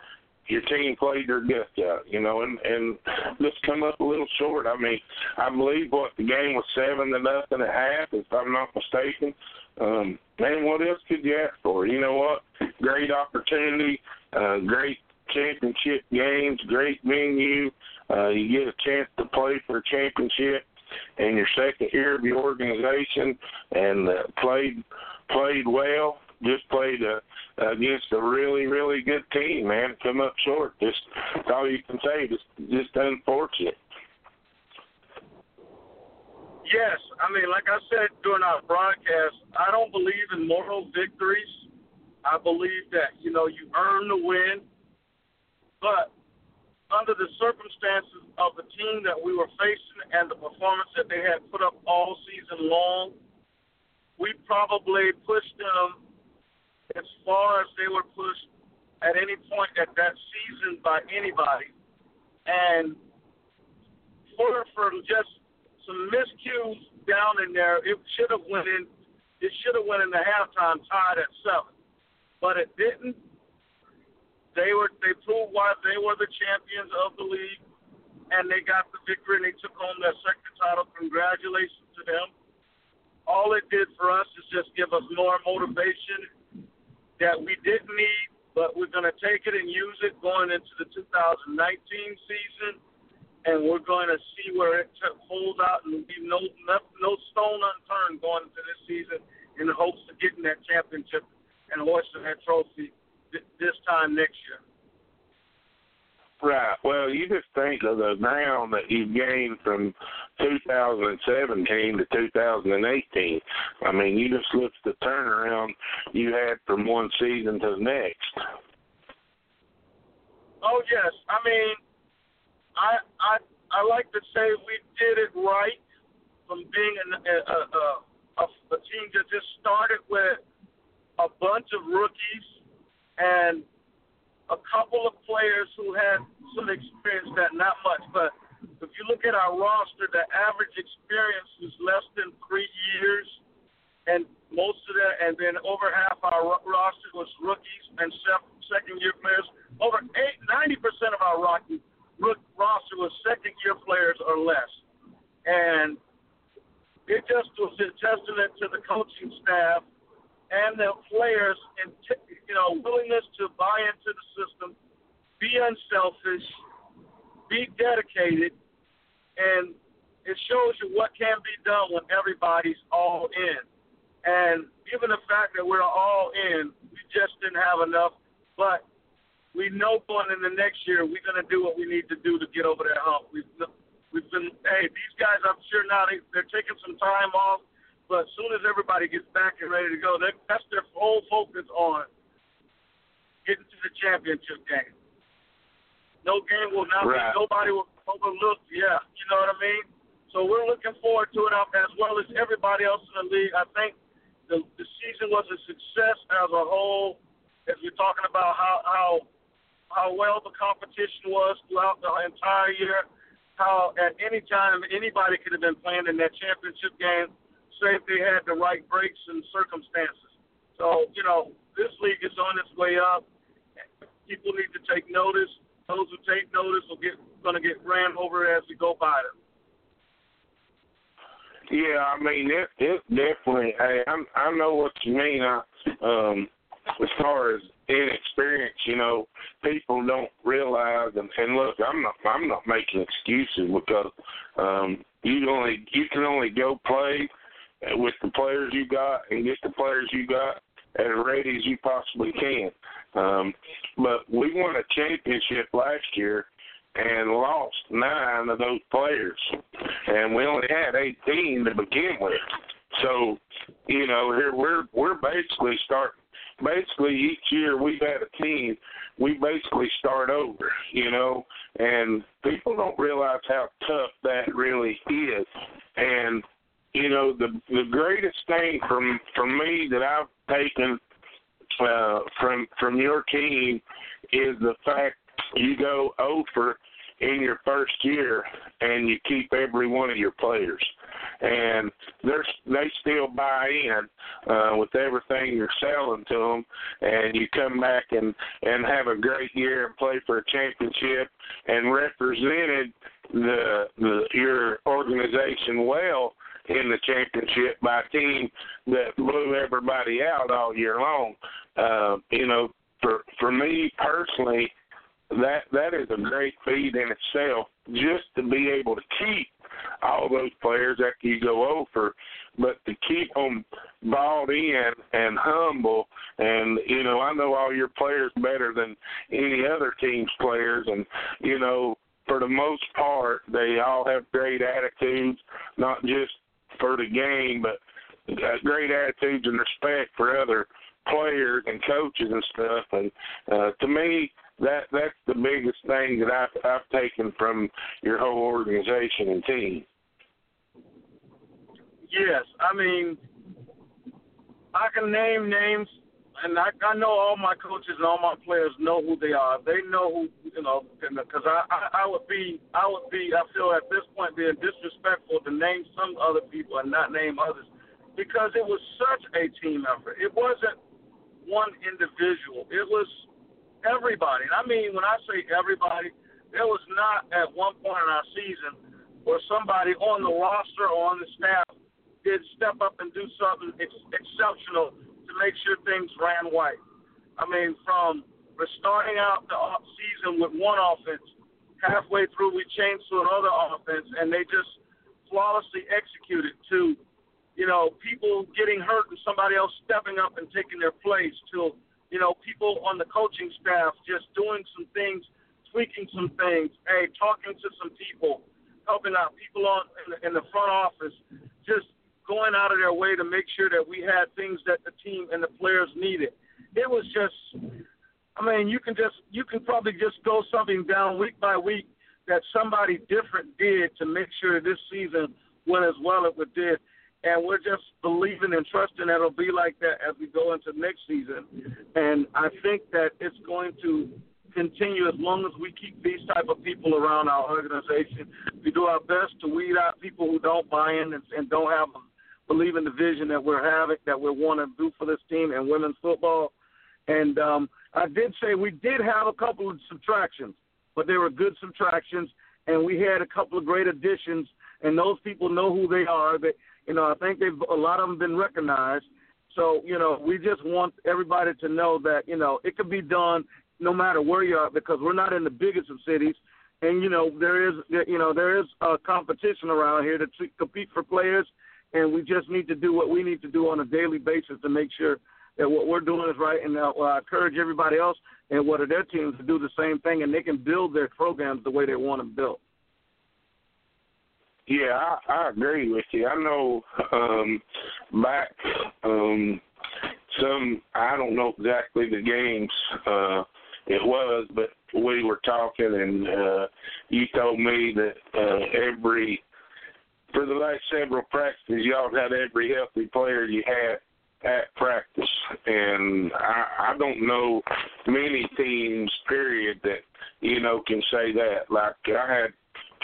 Your team played their guts out, you know, and and just come up a little short. I mean, I believe what the game was seven to nothing at half, if I'm not mistaken. Um, man, what else could you ask for? You know what? Great opportunity uh, great championship games, great venue. Uh, you get a chance to play for a championship in your second year of your organization, and uh, played played well. Just played uh, against a really really good team, man. Come up short. Just that's all you can say. Just just unfortunate. Yes, I mean, like I said during our broadcast, I don't believe in moral victories. I believe that, you know, you earn the win, but under the circumstances of the team that we were facing and the performance that they had put up all season long, we probably pushed them as far as they were pushed at any point at that season by anybody. And for for just some miscues down in there, it should have went in. It should have went in the halftime tied at seven but it didn't. They were they proved why they were the champions of the league, and they got the victory and they took home their second title. Congratulations to them. All it did for us is just give us more motivation that we didn't need, but we're going to take it and use it going into the 2019 season, and we're going to see where it holds out and be no, no stone unturned going into this season in hopes of getting that championship and hoisting that trophy th- this time next year. Right. Well, you just think of the ground that you gained from 2017 to 2018. I mean, you just look at the turnaround you had from one season to the next. Oh yes, I mean, I I I like to say we did it right from being an, a, a, a a team that just started with bunch of rookies and a couple of players who had some experience that not much. But if you look at our roster, the average experience is less than three years, and most of that, and then over half our roster was rookies and second year players. over eight, 90% of our Rocky roster was second year players or less. And it just was a testament to the coaching staff and the players and you know willingness to buy into the system, be unselfish, be dedicated, and it shows you what can be done when everybody's all in. And given the fact that we're all in, we just didn't have enough. But we know going in the next year, we're going to do what we need to do to get over that hump. We've we've been hey, these guys, I'm sure now they, they're taking some time off. But as soon as everybody gets back and ready to go, that's their whole focus on getting to the championship game. No game will not right. be, nobody will overlook. Yeah, you know what I mean? So we're looking forward to it um, as well as everybody else in the league. I think the, the season was a success as a whole. As we're talking about how how how well the competition was throughout the entire year, how at any time anybody could have been playing in that championship game, say if they had the right breaks and circumstances. So you know this league is on its way up. People need to take notice. Those who take notice will get going to get ran over as we go by them. Yeah, I mean it. It definitely. Hey, I I know what you mean. I, um, as far as inexperience, you know, people don't realize. And, and look, I'm not. I'm not making excuses because um, you only you can only go play with the players you got and get the players you got as ready as you possibly can. Um, but we won a championship last year and lost nine of those players, and we only had 18 to begin with. So, you know, here we're we're basically start basically each year we've had a team we basically start over, you know, and people don't realize how tough that really is. And you know, the the greatest thing from from me that I've taken uh, from from your team is the fact you go over in your first year and you keep every one of your players. And they're they still buy in uh with everything you're selling to them and you come back and and have a great year and play for a championship and represented the the your organization well in the championship by a team that blew everybody out all year long. Uh, you know, for for me personally, that that is a great feat in itself. Just to be able to keep all those players after you go over, but to keep them bought in and humble. And you know, I know all your players better than any other team's players, and you know, for the most part, they all have great attitudes, not just for the game, but great attitudes and respect for other players and coaches and stuff. And uh, to me, that that's the biggest thing that I've, I've taken from your whole organization and team. Yes, I mean, I can name names, and I, I know all my coaches and all my players know who they are. They know who you know, because uh, I, I I would be I would be I feel at this point being disrespectful to name some other people and not name others, because it was such a team effort. It wasn't one individual. It was everybody. And I mean, when I say everybody, there was not at one point in our season where somebody on the roster or on the staff did step up and do something ex- exceptional to make sure things ran right. I mean, from starting out the season with one offense. Halfway through, we changed to another offense, and they just flawlessly executed to, you know, people getting hurt and somebody else stepping up and taking their place to you know, people on the coaching staff just doing some things, tweaking some things, hey, talking to some people, helping out people on in the, in the front office, just going out of their way to make sure that we had things that the team and the players needed. It was just, I mean, you can just you can probably just go something down week by week that somebody different did to make sure this season went as well as it did and we're just believing and trusting that it'll be like that as we go into next season. And I think that it's going to continue as long as we keep these type of people around our organization. We do our best to weed out people who don't buy in and, and don't have believe in the vision that we're having, that we want to do for this team and women's football. And um, I did say we did have a couple of subtractions, but they were good subtractions, and we had a couple of great additions, and those people know who they are. That you know, I think they've a lot of them been recognized. So you know, we just want everybody to know that you know it can be done no matter where you are because we're not in the biggest of cities, and you know there is you know there is a competition around here to compete for players, and we just need to do what we need to do on a daily basis to make sure that what we're doing is right. And uh, I encourage everybody else and what are their teams to do the same thing, and they can build their programs the way they want them built. Yeah, I, I agree with you. I know um, back um, some I don't know exactly the games uh, it was, but we were talking and uh, you told me that uh, every for the last several practices y'all had every healthy player you had at practice, and I, I don't know many teams, period, that you know can say that. Like I had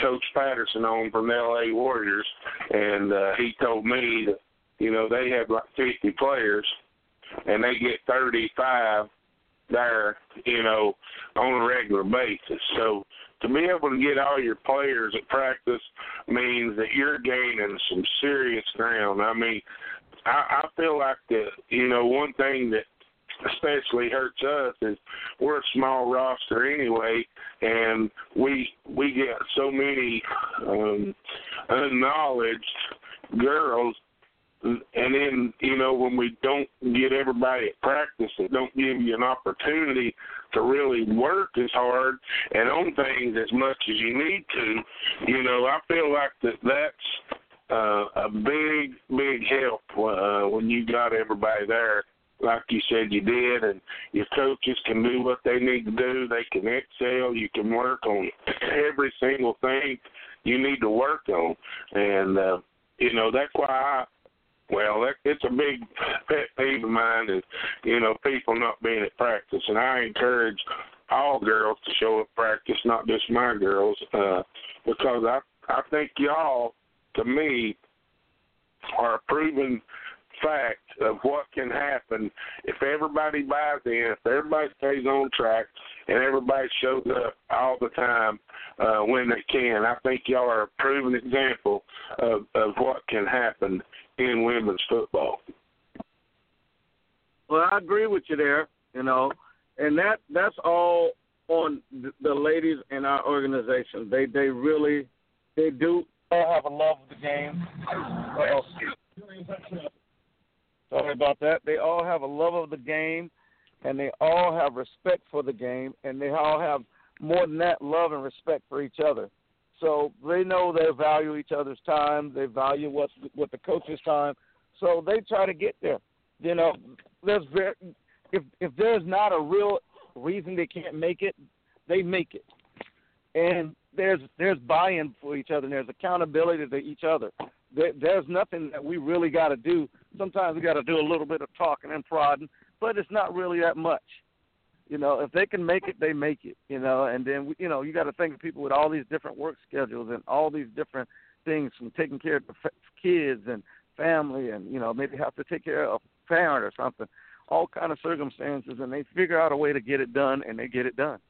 Coach Patterson on from the LA Warriors, and uh, he told me that you know they have like 50 players, and they get 35 there, you know, on a regular basis. So to be able to get all your players at practice means that you're gaining some serious ground. I mean, I, I feel like the you know one thing that especially hurts us is we're a small roster anyway, and we we get so many um, unknowledged girls. And then, you know, when we don't get everybody at practice, it don't give you an opportunity to really work as hard and on things as much as you need to. You know, I feel like that that's uh, a big, big help uh, when you got everybody there, like you said you did, and your coaches can do what they need to do. They can excel. You can work on every single thing you need to work on, and uh, you know that's why I. Well, that, it's a big pet peeve of mine is, you know, people not being at practice, and I encourage all girls to show up practice, not just my girls, uh, because I I think y'all to me, are a proven fact of what can happen if everybody buys in, if everybody stays on track, and everybody shows up all the time uh, when they can. I think y'all are a proven example of, of what can happen in women's football. Well, I agree with you there. You know, and that that's all on the ladies in our organization. They they really they do have a love of the game. Uh-oh. Sorry about that. They all have a love of the game, and they all have respect for the game, and they all have more than that love and respect for each other. So they know they value each other's time. They value what what the coach's time. So they try to get there. You know, there's very, if if there's not a real reason they can't make it, they make it. And there's there's buy-in for each other and there's accountability to each other. There, there's nothing that we really got to do. Sometimes we got to do a little bit of talking and prodding, but it's not really that much. You know, if they can make it, they make it. You know, and then you know you got to think of people with all these different work schedules and all these different things from taking care of the kids and family, and you know maybe have to take care of a parent or something. All kind of circumstances, and they figure out a way to get it done, and they get it done.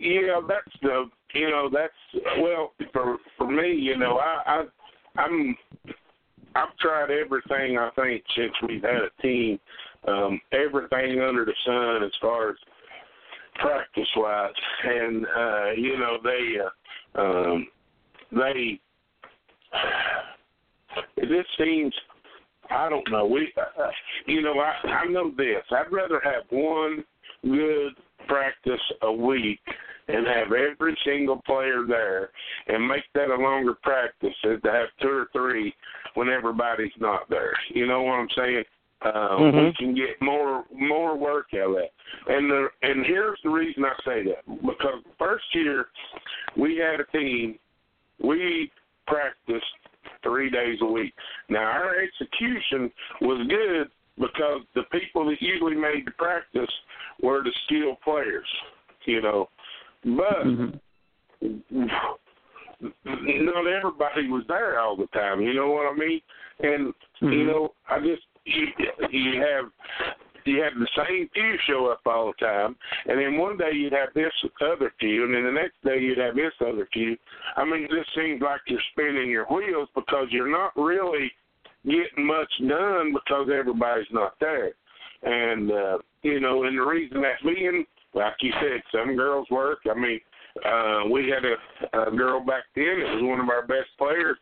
Yeah, that's the you know that's well for for me. You know, I, I I'm I've tried everything I think since we've had a team, um, everything under the sun as far as practice wise, and uh, you know they uh, um, they just seems I don't know we uh, you know I I know this I'd rather have one good practice a week and have every single player there and make that a longer practice than to have two or three when everybody's not there. You know what I'm saying? Uh, mm-hmm. We can get more more work out of that. And the and here's the reason I say that because first year we had a team, we practiced three days a week. Now our execution was good because the people that usually made the practice were the skilled players, you know. But mm-hmm. not everybody was there all the time. You know what I mean? And mm-hmm. you know, I just you, you have you had the same few show up all the time, and then one day you'd have this other few, and then the next day you'd have this other few. I mean, this seems like you're spinning your wheels because you're not really getting much done because everybody's not there. And uh, you know, and the reason that being, like you said, some girls work. I mean, uh, we had a, a girl back then that was one of our best players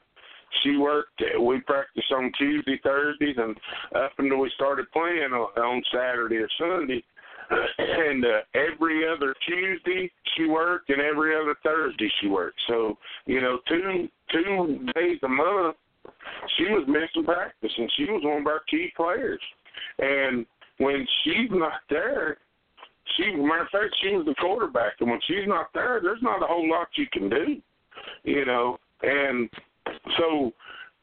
she worked. We practiced on Tuesday, Thursdays, and up until we started playing on, Saturday or Sunday. And uh, every other Tuesday she worked, and every other Thursday she worked. So you know, two two days a month she was missing practice, and she was one of our key players. And when she's not there, she matter of fact she was the quarterback, and when she's not there, there's not a whole lot you can do, you know. And so,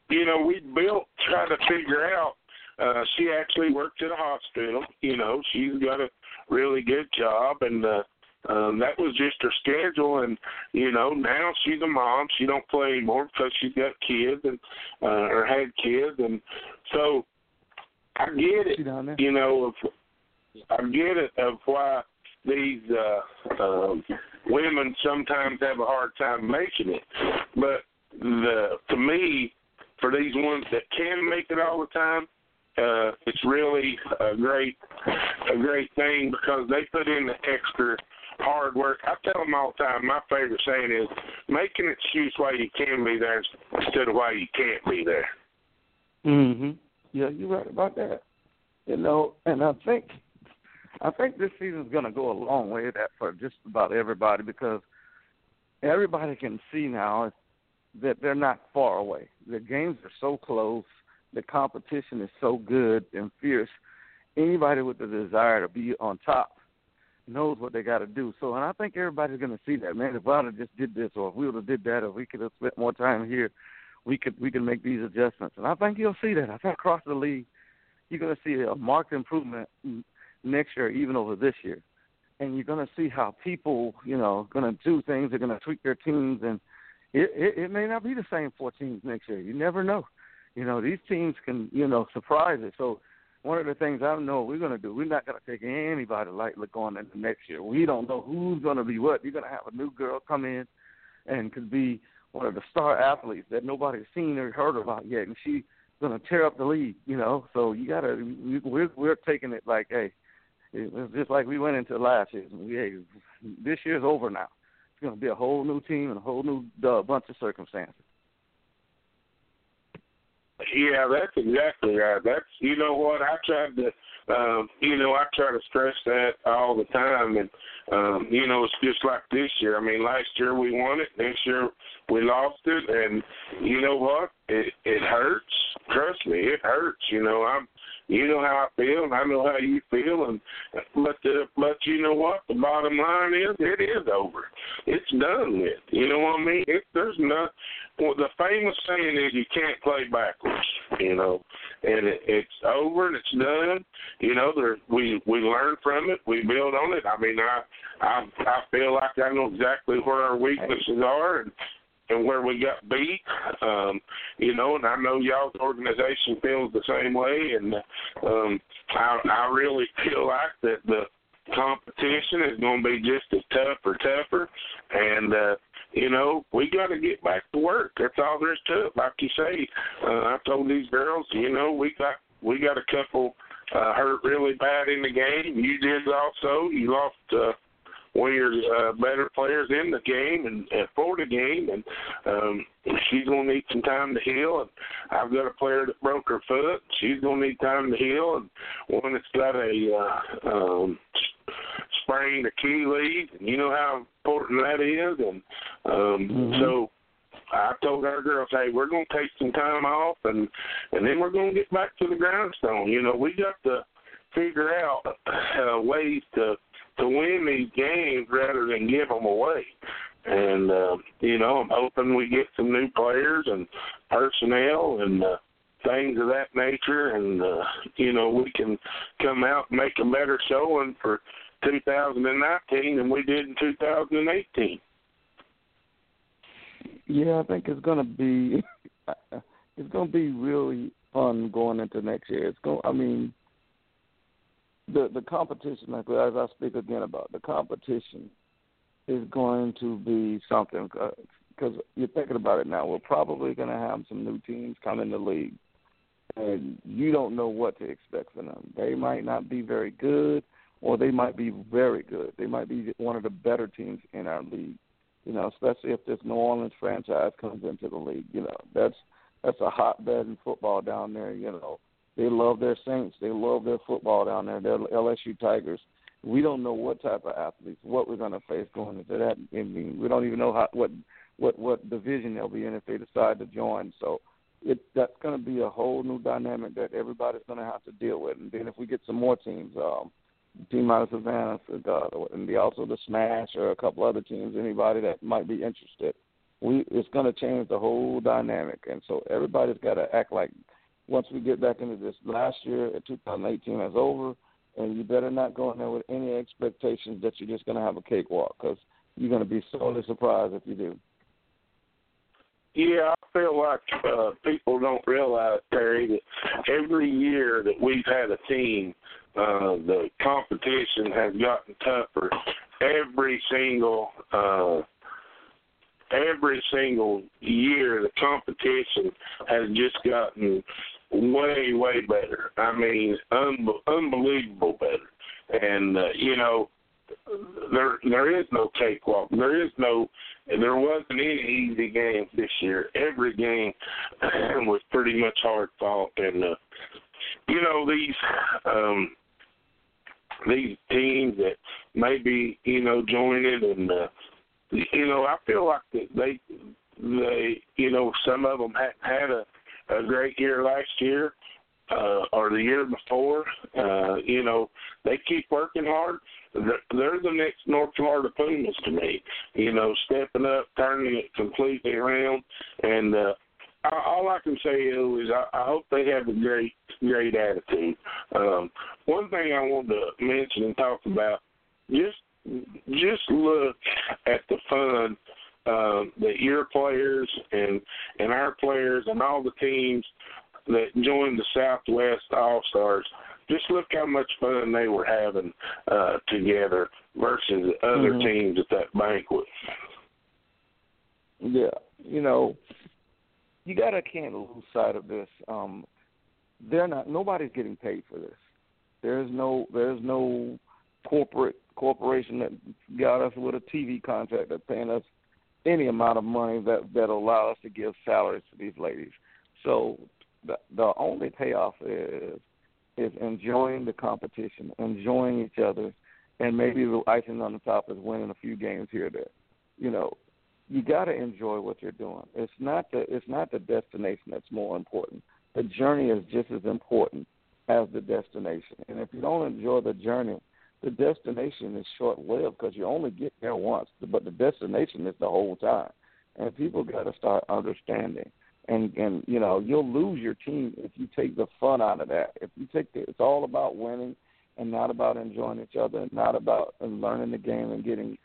you know, we built try to figure out. Uh, she actually worked at a hospital. You know, she's got a really good job, and uh, um, that was just her schedule. And you know, now she's a mom. She don't play anymore because she's got kids and uh, or had kids, and so I get it. You know, of, I get it of why these uh, um, women sometimes have a hard time making it, but the to me, for these ones that can make it all the time, uh, it's really a great a great thing because they put in the extra hard work. I tell them all the time. My favorite saying is, "Make an excuse why you can be there instead of why you can't be there." Mhm. Yeah, you're right about that. You know, and I think I think this season's going to go a long way that for just about everybody because everybody can see now that they're not far away. The games are so close. The competition is so good and fierce. Anybody with the desire to be on top knows what they got to do. So, and I think everybody's going to see that. Man, if I'd have just did this, or if we would have did that, or we could have spent more time here, we could we can make these adjustments. And I think you'll see that. I think across the league, you're going to see a marked improvement next year, even over this year. And you're going to see how people, you know, going to do things. They're going to tweak their teams and it, it may not be the same four teams next year. You never know. You know, these teams can, you know, surprise it. So one of the things I know we're going to do, we're not going to take anybody lightly going into next year. We don't know who's going to be what. You're going to have a new girl come in and could be one of the star athletes that nobody's seen or heard about yet, and she's going to tear up the league. You know, so you got to. We're we're taking it like, hey, it's just like we went into last year. We, hey, this year's over now. It's going to be a whole new team and a whole new uh, bunch of circumstances. Yeah, that's exactly right. That's you know what I tried to um, you know, I try to stress that all the time and um, you know, it's just like this year. I mean, last year we won it, this year we lost it and you know what? It it hurts. Trust me, it hurts. You know, I'm you know how I feel, and I know how you feel, and but the, but you know what? The bottom line is, it is over. It's done with. You know what I mean? It, there's not. Well, the famous saying is, you can't play backwards. You know, and it, it's over and it's done. You know, there we we learn from it, we build on it. I mean, I I I feel like I know exactly where our weaknesses are, and and where we got beat. Um, you know, and I know y'all's organization feels the same way, and um, I, I really feel like that the competition is going to be just as tough or tougher, and uh, you know we got to get back to work. That's all there is to it. Like you say, uh, I told these girls, you know, we got we got a couple uh, hurt really bad in the game. You did also. You lost. Uh, one of your uh, better players in the game and, and for the game, and um, she's gonna need some time to heal. And I've got a player that broke her foot; she's gonna need time to heal, and one that's got a uh, um, sprained Achilles, and you know how important that is. And um, mm-hmm. so I told our girls, hey, we're going to take some time off, and and then we're going to get back to the grindstone. You know, we got to figure out uh, ways to to win these games rather than give them away. And uh, you know, I'm hoping we get some new players and personnel and uh, things of that nature, and uh, you know, we can come out and make a better showing for 2019 than we did in 2018. Yeah, I think it's gonna be it's gonna be really fun going into next year. It's going. I mean, the the competition, like as I speak again about the competition, is going to be something uh, because you're thinking about it now. We're probably going to have some new teams come in the league, and you don't know what to expect from them. They might not be very good, or they might be very good. They might be one of the better teams in our league. You know, especially if this New Orleans franchise comes into the league. You know, that's that's a hotbed in football down there. You know, they love their Saints. They love their football down there. They're LSU Tigers. We don't know what type of athletes, what we're going to face going into that. I mean, we don't even know how what what what division they'll be in if they decide to join. So it that's going to be a whole new dynamic that everybody's going to have to deal with. And then if we get some more teams, um, team out of Savannah, uh, and the, also the Smash or a couple other teams, anybody that might be interested, we it's going to change the whole dynamic. And so everybody's got to act like once we get back into this last year, 2018 is over, and you better not go in there with any expectations that you're just going to have a cakewalk because you're going to be sorely surprised if you do. Yeah, I feel like uh, people don't realize, Terry, that every year that we've had a team, uh, the competition has gotten tougher. Every single uh, every single year, the competition has just gotten way, way better. I mean, un- unbelievable better. And uh, you know, there there is no cakewalk. There is no there wasn't any easy games this year. Every game was pretty much hard fought and uh you know these um these teams that maybe, you know, joining and uh you know, I feel like that they they you know, some of them had had a a great year last year uh, or the year before. Uh, you know, they keep working hard. They're, the next North Florida Pumas to me. You know, stepping up, turning it completely around, and uh, all I can say is I, I hope they have a great, great attitude. Um, one thing I want to mention and talk about just just look at the fun uh, that your players and and our players and all the teams that joined the Southwest All Stars. Just look how much fun they were having uh, together versus other mm-hmm. teams at that banquet. Yeah, you know, you gotta can't lose sight of this. Um, they're not. Nobody's getting paid for this. There's no. There's no corporate corporation that got us with a TV contract that's paying us any amount of money that that allow us to give salaries to these ladies. So the the only payoff is is enjoying the competition, enjoying each other, and maybe the icing on the top is winning a few games here or there. You know, you got to enjoy what you're doing. It's not the it's not the destination that's more important. The journey is just as important as the destination. And if you don't enjoy the journey, the destination is short lived because you only get there once, but the destination is the whole time. And people got to start understanding. And and you know you'll lose your team if you take the fun out of that. If you take the, it's all about winning and not about enjoying each other, and not about and learning the game and getting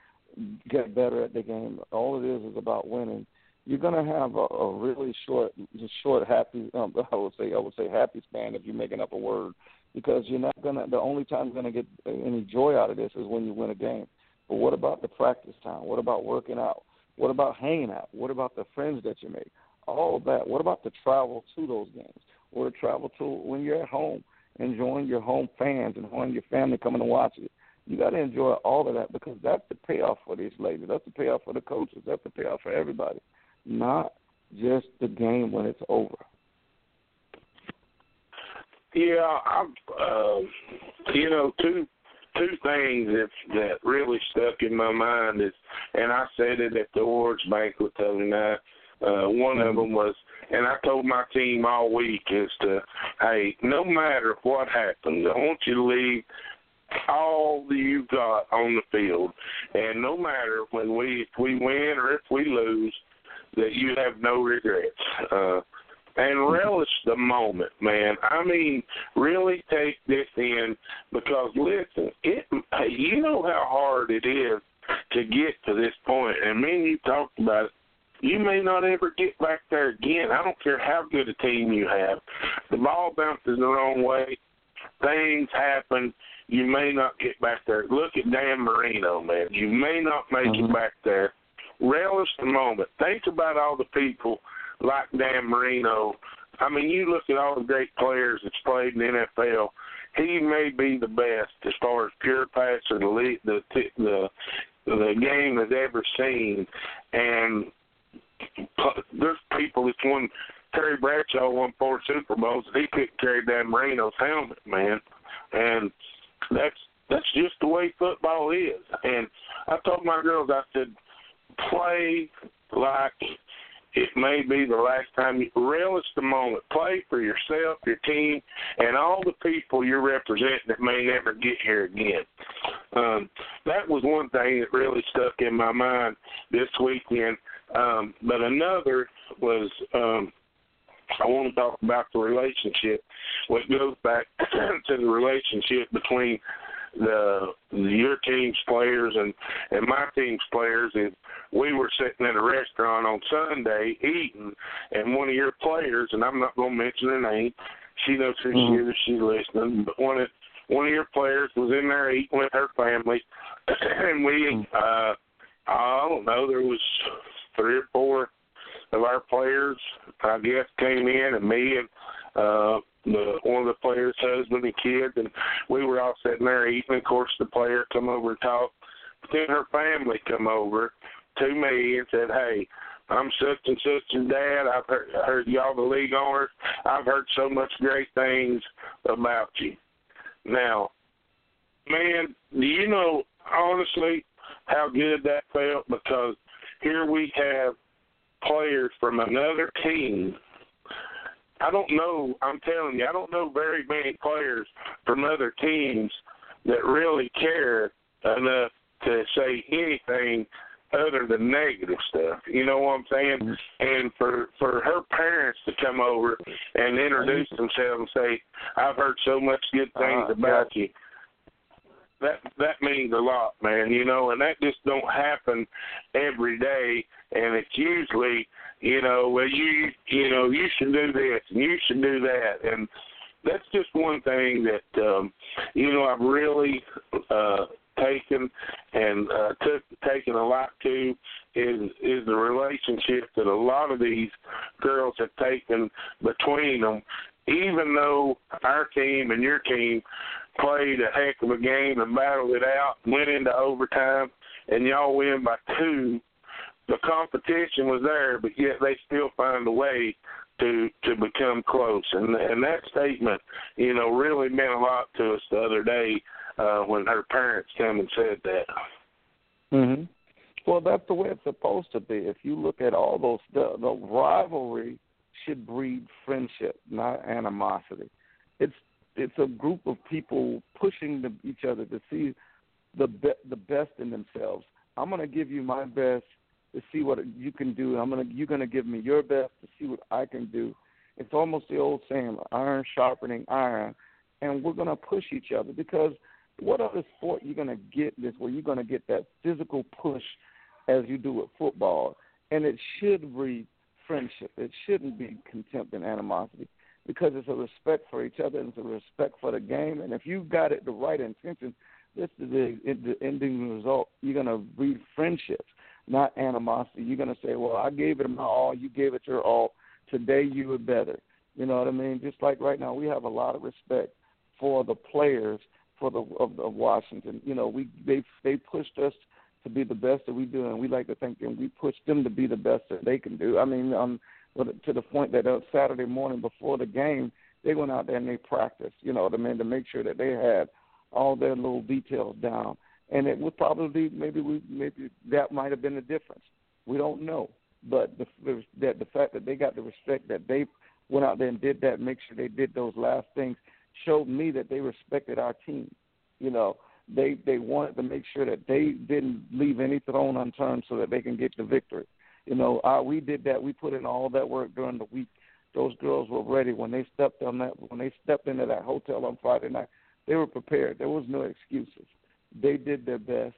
get better at the game. All it is is about winning. You're gonna have a, a really short, just short happy. Um, I would say I would say happy span if you're making up a word because you're not gonna. The only time you're gonna get any joy out of this is when you win a game. But what about the practice time? What about working out? What about hanging out? What about the friends that you make? All of that. What about the travel to those games? Or travel to when you're at home, enjoying your home fans and enjoying your family coming to watch it. You got to enjoy all of that because that's the payoff for these ladies. That's the payoff for the coaches. That's the payoff for everybody. Not just the game when it's over. Yeah, I'm. Uh, you know, two two things that that really stuck in my mind is, and I said it at the awards banquet the other night. Uh, one of them was, and I told my team all week is to, hey, no matter what happens, I want you to leave all that you've got on the field, and no matter when we if we win or if we lose, that you have no regrets. Uh, and relish the moment, man. I mean, really take this in because listen, it you know how hard it is to get to this point. and me and you talked about it. You may not ever get back there again. I don't care how good a team you have. The ball bounces the wrong way. Things happen. you may not get back there. Look at Dan Marino, man. You may not make Mhm. it back there. Relish the moment. Think about all the people like Dan Marino. I mean, you look at all the great players that's played in the NFL. He may be the best as far as pure passer the the the the game has ever seen, and there's people that's won. Terry Bradshaw won four Super Bowls. He couldn't carry Dan Marino's helmet, man, and that's that's just the way football is. And I told my girls, I said, play like it may be the last time you relish the moment. Play for yourself, your team, and all the people you're representing that may never get here again. Um, that was one thing that really stuck in my mind this weekend. Um, but another was um, I want to talk about the relationship. What goes back to the relationship between the your team's players and and my team's players is we were sitting at a restaurant on Sunday eating and one of your players and I'm not gonna mention her name, she knows who Mhm. she is if she's listening, but one of one of your players was in there eating with her family and we uh I don't know, there was three or four of our players I guess came in and me and uh the one of the players' husband and kids, and we were all sitting there eating. Of course, the player come over and talk. But then her family come over to me and said, "Hey, I'm such and such and dad. I've heard, heard y'all the league owners. I've heard so much great things about you." Now, man, do you know honestly how good that felt? Because here we have players from another team I don't know. I'm telling you, I don't know very many players from other teams that really care enough to say anything other than negative stuff. You know what I'm saying? And for for her parents to come over and introduce themselves and say, "I've heard so much good things Uh, about you." That that means a lot, man. You know, and that just don't happen every day. And it's usually you know, well, you you know, you should do this and you should do that, and that's just one thing that um, you know I've really uh, taken and uh, took taken a lot to is is the relationship that a lot of these girls have taken between them. Even though our team and your team played a heck of a game and battled it out, went into overtime, and y'all win by two the competition was there, but yet they still find a way to to become close. And and that statement, you know, really meant a lot to us the other day uh, when her parents came and said that. Mhm. Well, that's the way it's supposed to be. If you look at all those, the, the rivalry should breed friendship, not animosity. It's it's a group of people pushing the, each other to see the be, the best in themselves. I'm going to give you my best to see what you can do. I'm gonna you're gonna give me your best to see what I can do. It's almost the old saying, iron sharpening iron, and we're gonna push each other because what other sport you're gonna get this where you're gonna get that physical push as you do with football, and it should breed friendship. It shouldn't be contempt and animosity because it's a respect for each other and it's a respect for the game. And if you've got it the right intention, this is the, the ending result. You're gonna breed friendships not animosity. You're going to say, well, I gave it my all, you gave it your all. Today you were better. You know what I mean? Just like right now, we have a lot of respect for the players for the of, of Washington. You know, we they they pushed us to be the best that we do, and we like to think that we pushed them to be the best that they can do. I mean, um, to the point that uh, Saturday morning before the game, they went out there and they practiced. You know what I mean? To make sure that they had all their little details down and it would probably maybe we maybe that might have been the difference. We don't know, but the that the fact that they got the respect that they went out there and did that, make sure they did those last things, showed me that they respected our team. You know, they they wanted to make sure that they didn't leave any throne unturned so that they can get the victory. You know, uh, we did that. We put in all that work during the week. Those girls were ready when they stepped on that when they stepped into that hotel on Friday night. They were prepared. There was no excuses they did their best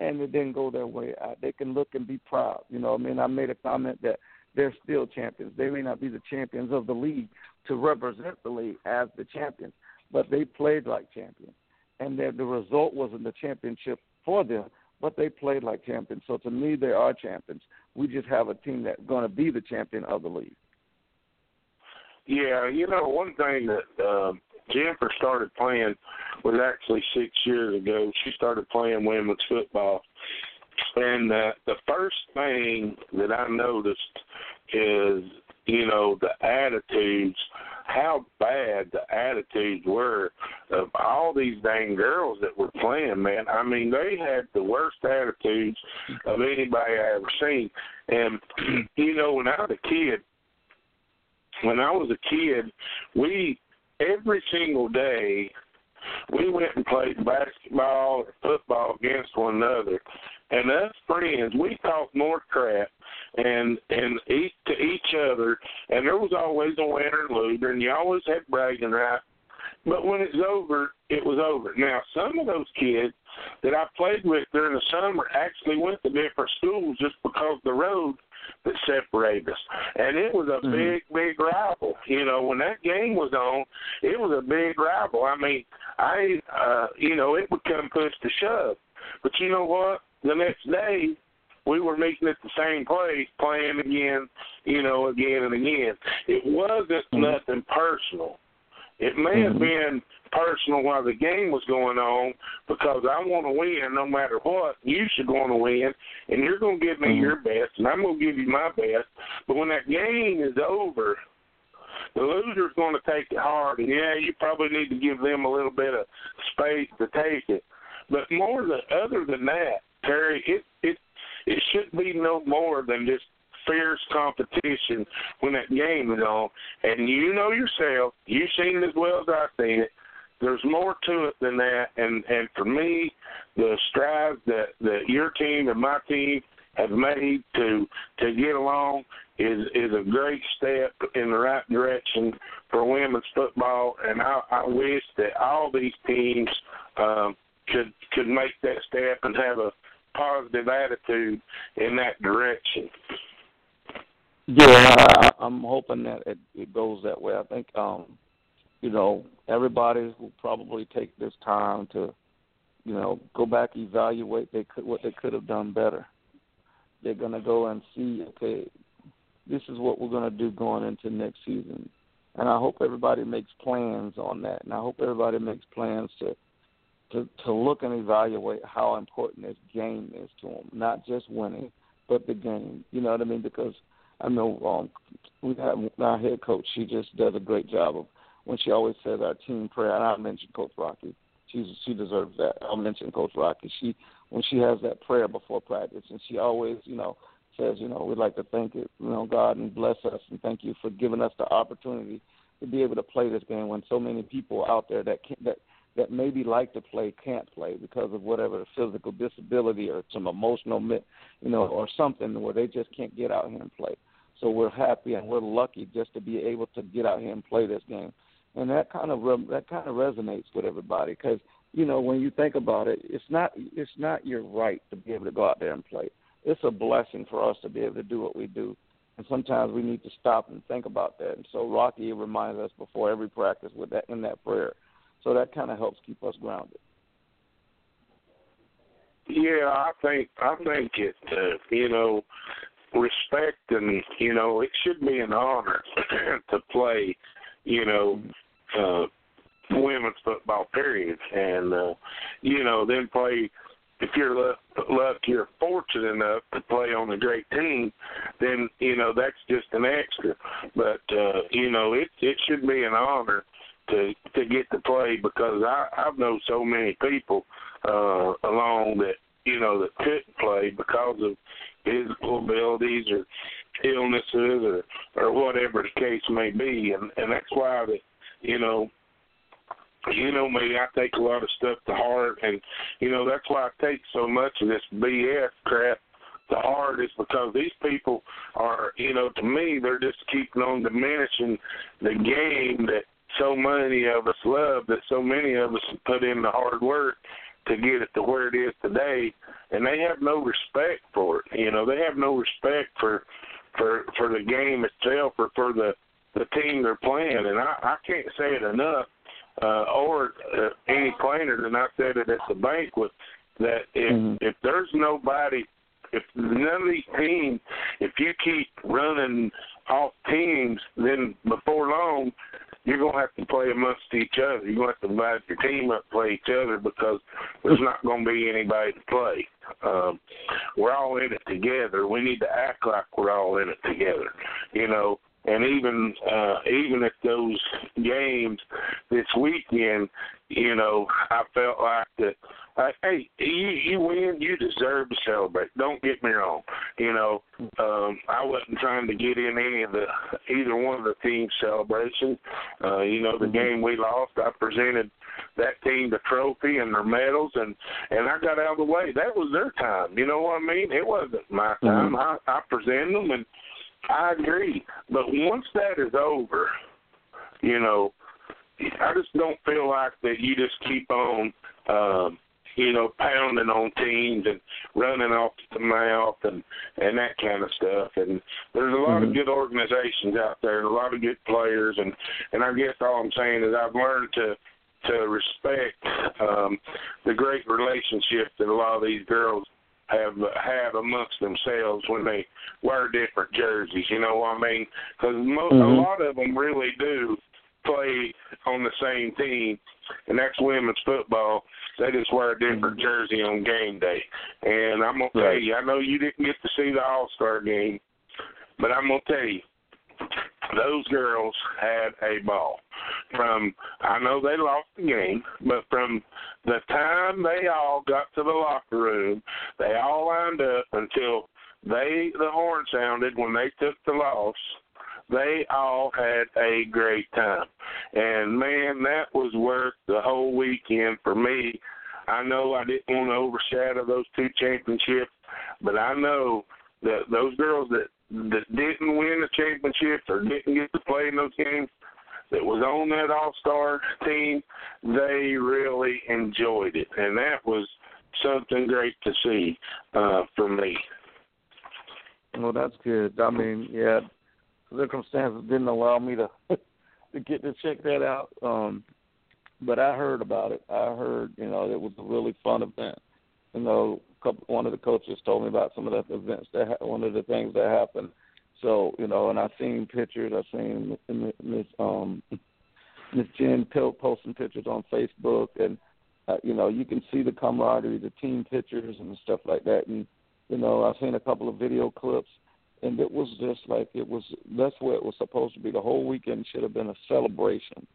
and it didn't go their way. I, they can look and be proud. You know, I mean, I made a comment that they're still champions. They may not be the champions of the league to represent the league as the champions, but they played like champions. and that the result wasn't the championship for them, but they played like champions. So to me, they are champions. We just have a team that's going to be the champion of the league. Yeah, you know, one thing that uh, Jennifer started playing was actually six years ago. She started playing women's football, and uh, the first thing that I noticed is, you know, the attitudes, how bad the attitudes were of all these dang girls that were playing, man. I mean, they had the worst attitudes of anybody I ever seen. And, you know, when I was a kid, when I was a kid, we every single day we went and played basketball or football against one another. And us friends, we talked more crap and and each to each other and there was always a winner and loser and you always had bragging rights. But when it's over, it was over. Now some of those kids that I played with during the summer actually went to different schools just because the road that separated us. And it was a mm-hmm. big, big rival. You know, when that game was on, it was a big rival. I mean, I, uh, you know, it would come push to shove. But you know what? The next day, we were meeting at the same place, playing again, you know, again and again. It wasn't mm-hmm. nothing personal. It may mm-hmm. have been personal while the game was going on because I want to win no matter what. You should want to win, and you're going to give me mm-hmm. your best, and I'm going to give you my best. But when that game is over, the loser's going to take it hard, and yeah, you probably need to give them a little bit of space to take it. But more than other than that, Terry, it it it should be no more than just fierce competition when that game is on. And you know yourself, you've seen it as well as I've seen it there's more to it than that. And and for me, the strides that that your team and my team have made to to get along is is a great step in the right direction for women's football. And I, I wish that all these teams um, could could make that step and have a positive attitude in that direction. Yeah, I, I'm hoping that it, it goes that way. I think um, you know, everybody will probably take this time to, you know, go back evaluate they could what they could have done better. They're gonna go and see, okay, this is what we're gonna do going into next season, and I hope everybody makes plans on that, and I hope everybody makes plans to to to look and evaluate how important this game is to them, not just winning, but the game. You know what I mean? Because I know um, we have our head coach. She just does a great job of when she always says our team prayer, and I mentioned Coach Rocky. She's she deserves that. I'll mention Coach Rocky. She when she has that prayer before practice, and she always, you know, says, you know, we'd like to thank you, you know, God and bless us, and thank you for giving us the opportunity to be able to play this game when so many people out there that can that that maybe like to play can't play because of whatever physical disability or some emotional, you know, or something where they just can't get out here and play. So we're happy and we're lucky just to be able to get out here and play this game and that kind of that kind of resonates with everybody because you know when you think about it, it's not it's not your right to be able to go out there and play. It's a blessing for us to be able to do what we do, and sometimes we need to stop and think about that. And so Rocky reminds us before every practice with that in that prayer, so that kind of helps keep us grounded. Yeah, I think I think it. Uh, you know, respect and you know it should be an honor to play. You know, uh, women's football period, and uh, you know then play. If you're lucky or fortunate enough to play on a great team, then you know that's just an extra. But uh, you know it it should be an honor to to get to play because I I've known so many people uh, along that you know that couldn't play because of physical abilities or illnesses or or whatever the case may be, and and that's why that you know, you know me, I take a lot of stuff to heart, and you know that's why I take so much of this BS crap to heart is because these people are, you know, to me they're just keeping on diminishing the game that so many of us love, that so many of us put in the hard work to get it to where it is today, and they have no respect for it. You know, they have no respect for for for the game itself or for the the team they're playing. And I, I can't say it enough. uh, or uh, any plainer than I said it at the banquet that if Mhm. if there's nobody, if none of these teams, if you keep running off teams, then before long you're gonna have to play amongst each other. You're gonna have to divide your team up, play each other because there's not gonna be anybody to play. Um, we're all in it together. We need to act like we're all in it together. You know, and even uh even at those games this weekend, you know, I felt like that uh, hey, you you win, you deserve to celebrate. Don't get me wrong. You know, um I wasn't trying to get in any of the either one of the team's celebrations. Uh, you know, the game we lost, I presented that team the trophy and their medals and and I got out of the way. That was their time. You know what I mean? It wasn't my time. I I presented them and I agree. But once that is over, you know, I just don't feel like that you just keep on um you know, pounding on teams and running off the mouth and and that kind of stuff. And there's a lot of Mhm. good organizations out there, and a lot of good players. And and I guess all I'm saying is I've learned to to respect um, the great relationships that a lot of these girls have have amongst themselves when they wear different jerseys. You know what I mean? Because mo- a lot of them really do play on the same team, and that's women's football. They just wear a different mm-hmm. jersey on game day. And I'm gonna tell Right. you, I know you didn't get to see the All Star game, but I'm gonna tell you, those girls had a ball. From I know they lost the game, but from the time they all got to the locker room, they all lined up until they the horn sounded when they took the loss. They all had a great time. And man, that was worth the whole weekend for me. I know I didn't want to overshadow those two championships, but I know that those girls that that didn't win the championships or didn't get to play in those games that was on that all star team, they really enjoyed it. And that was something great to see uh for me. Well, that's good. I mean, yeah, circumstances didn't allow me to to get to check that out. Um, but I heard about it. I heard, you know, it was a really fun event. You know, couple, one of the coaches told me about some of the events that ha- one of the things that happened. So, you know, and I've seen pictures. I've seen Miss um Miss Jen Pilt posting pictures on Facebook, and uh, you know, you can see the camaraderie, the team pictures, and stuff like that. And you know, I've seen a couple of video clips, and it was just like it was. That's what it was supposed to be. The whole weekend should have been a celebration.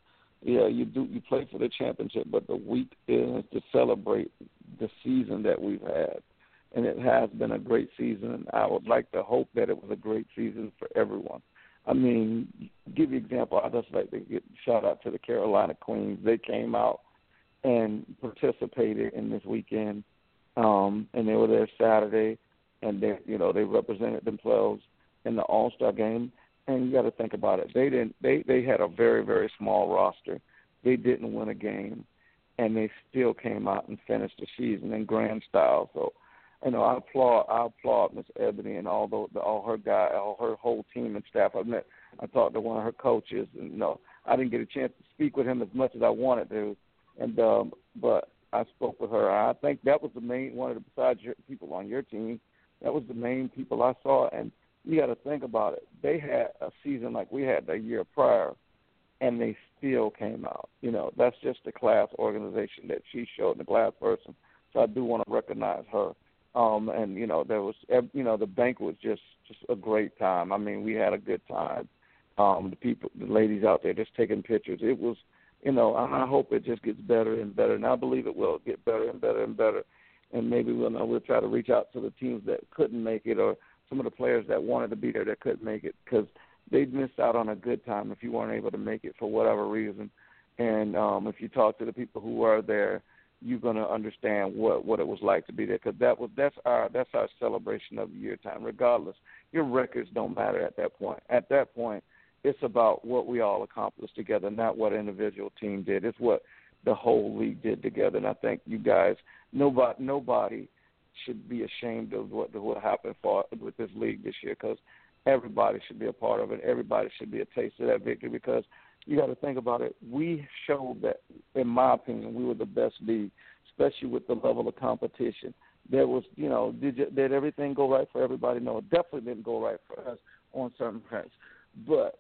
Yeah, you do. You play for the championship, but the week is to celebrate the season that we've had, and it has been a great season. I would like to hope that it was a great season for everyone. I mean, give you an example. I just like to get shout out to the Carolina Queens. They came out and participated in this weekend, um, and they were there Saturday, and they, you know, they represented themselves in the All Star game. And you got to think about it. They didn't. They they had a very very small roster. They didn't win a game, and they still came out and finished the season in grand style. So, you know, I applaud I applaud Miss Ebony and all the, the all her guy, all her whole team and staff. I met I talked to one of her coaches, and you know, I didn't get a chance to speak with him as much as I wanted to, and um, but I spoke with her. I think that was the main one of the besides your people on your team. That was the main people I saw, and you got to think about it. They had a season like we had the year prior, and they still came out. You know, that's just the class organization that she showed, the class person. So I do want to recognize her. Um, and you know, there was, you know, the bank was just just a great time. I mean, we had a good time. Um, the people, the ladies out there, just taking pictures. It was, you know, I hope it just gets better and better, and I believe it will get better and better and better. And maybe we'll know, we'll try to reach out to the teams that couldn't make it, or some of the players that wanted to be there that couldn't make it, because they missed out on a good time if you weren't able to make it for whatever reason. And um, if you talk to the people who were there, you're going to understand what what it was like to be there because that was that's our that's our celebration of year time. Regardless, your records don't matter at that point. At that point, it's about what we all accomplished together, not what individual team did. It's what the whole league did together. And I think you guys, nobody nobody should be ashamed of what what happened for with this league this year because everybody should be a part of it. Everybody should be a taste of that victory because you got to think about it. We showed that, in my opinion, we were the best league, especially with the level of competition. There was, you know, did you, did everything go right for everybody? No, it definitely didn't go right for us on certain fronts, but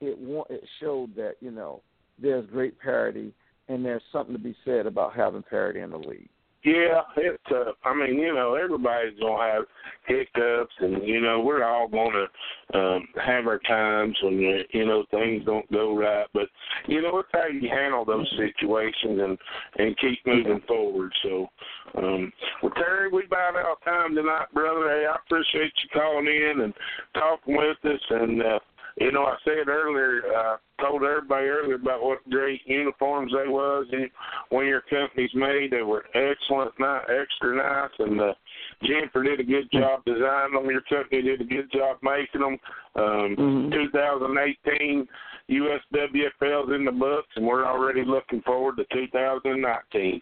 it it showed that you know there's great parity and there's something to be said about having parity in the league. Yeah, it's. Uh, I mean, you know, everybody's gonna have hiccups, and you know, we're all gonna um, have our times when you know things don't go right. But you know, it's how you handle those situations and and keep moving forward. So, um, well, Terry, we about out of time tonight, brother. Hey, I appreciate you calling in and talking with us, and uh, you know, I said earlier, I uh, told everybody earlier about what great uniforms they was. And when your company's made, they were excellent, not extra nice. And uh, Jennifer did a good job designing them. Your company did a good job making them. Um, mm-hmm. 2018 USWFL's in the books, and we're already looking forward to 2019.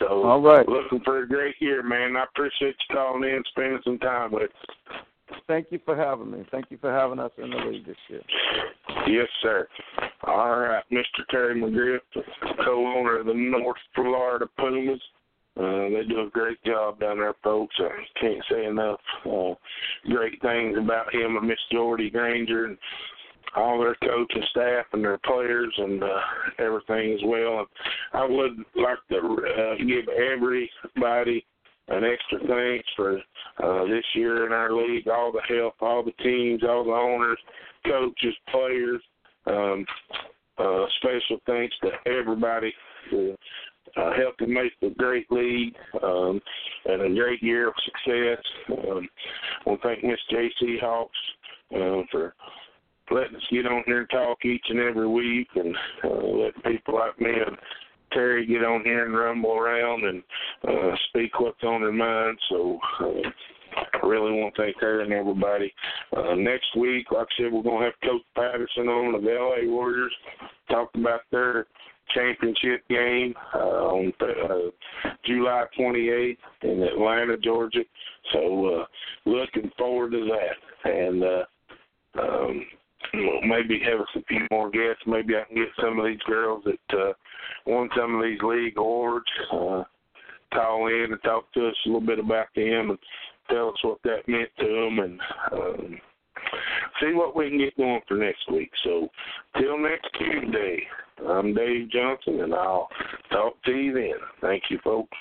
So, all right, looking for a great year, man. I appreciate you calling in, spending some time with us. Thank you for having me. Thank you for having us in the league this year. Yes, sir. All right, Mr. Terry McGriff, co-owner of the North Florida Pumas. Uh, they do a great job down there, folks. I can't say enough uh, great things about him and Miss Jordy Granger and all their coaching staff and their players and uh, everything as well. And I would like to uh, give everybody an extra thanks for uh, this year in our league, all the help, all the teams, all the owners, coaches, players. Um, uh, special thanks to everybody for uh, helping make a great league um, and a great year of success. Um, I want to thank Miss J.C. Hawks uh, for letting us get on here and talk each and every week and uh, let people like me and Terry get on here and rumble around and uh, speak what's on their mind. So uh, I really want to thank her and everybody. Uh, next week, like I said, we're going to have Coach Patterson on of the LA Warriors talk about their championship game uh, on uh, July 28th in Atlanta, Georgia. So uh, looking forward to that. And uh, um, maybe have a few more guests. Maybe I can get some of these girls that uh, won some of these league awards. Uh, call in and talk to us a little bit about them and tell us what that meant to them and um, see what we can get going for next week. So, till next Tuesday, I'm Dave Johnson, and I'll talk to you then. Thank you, folks.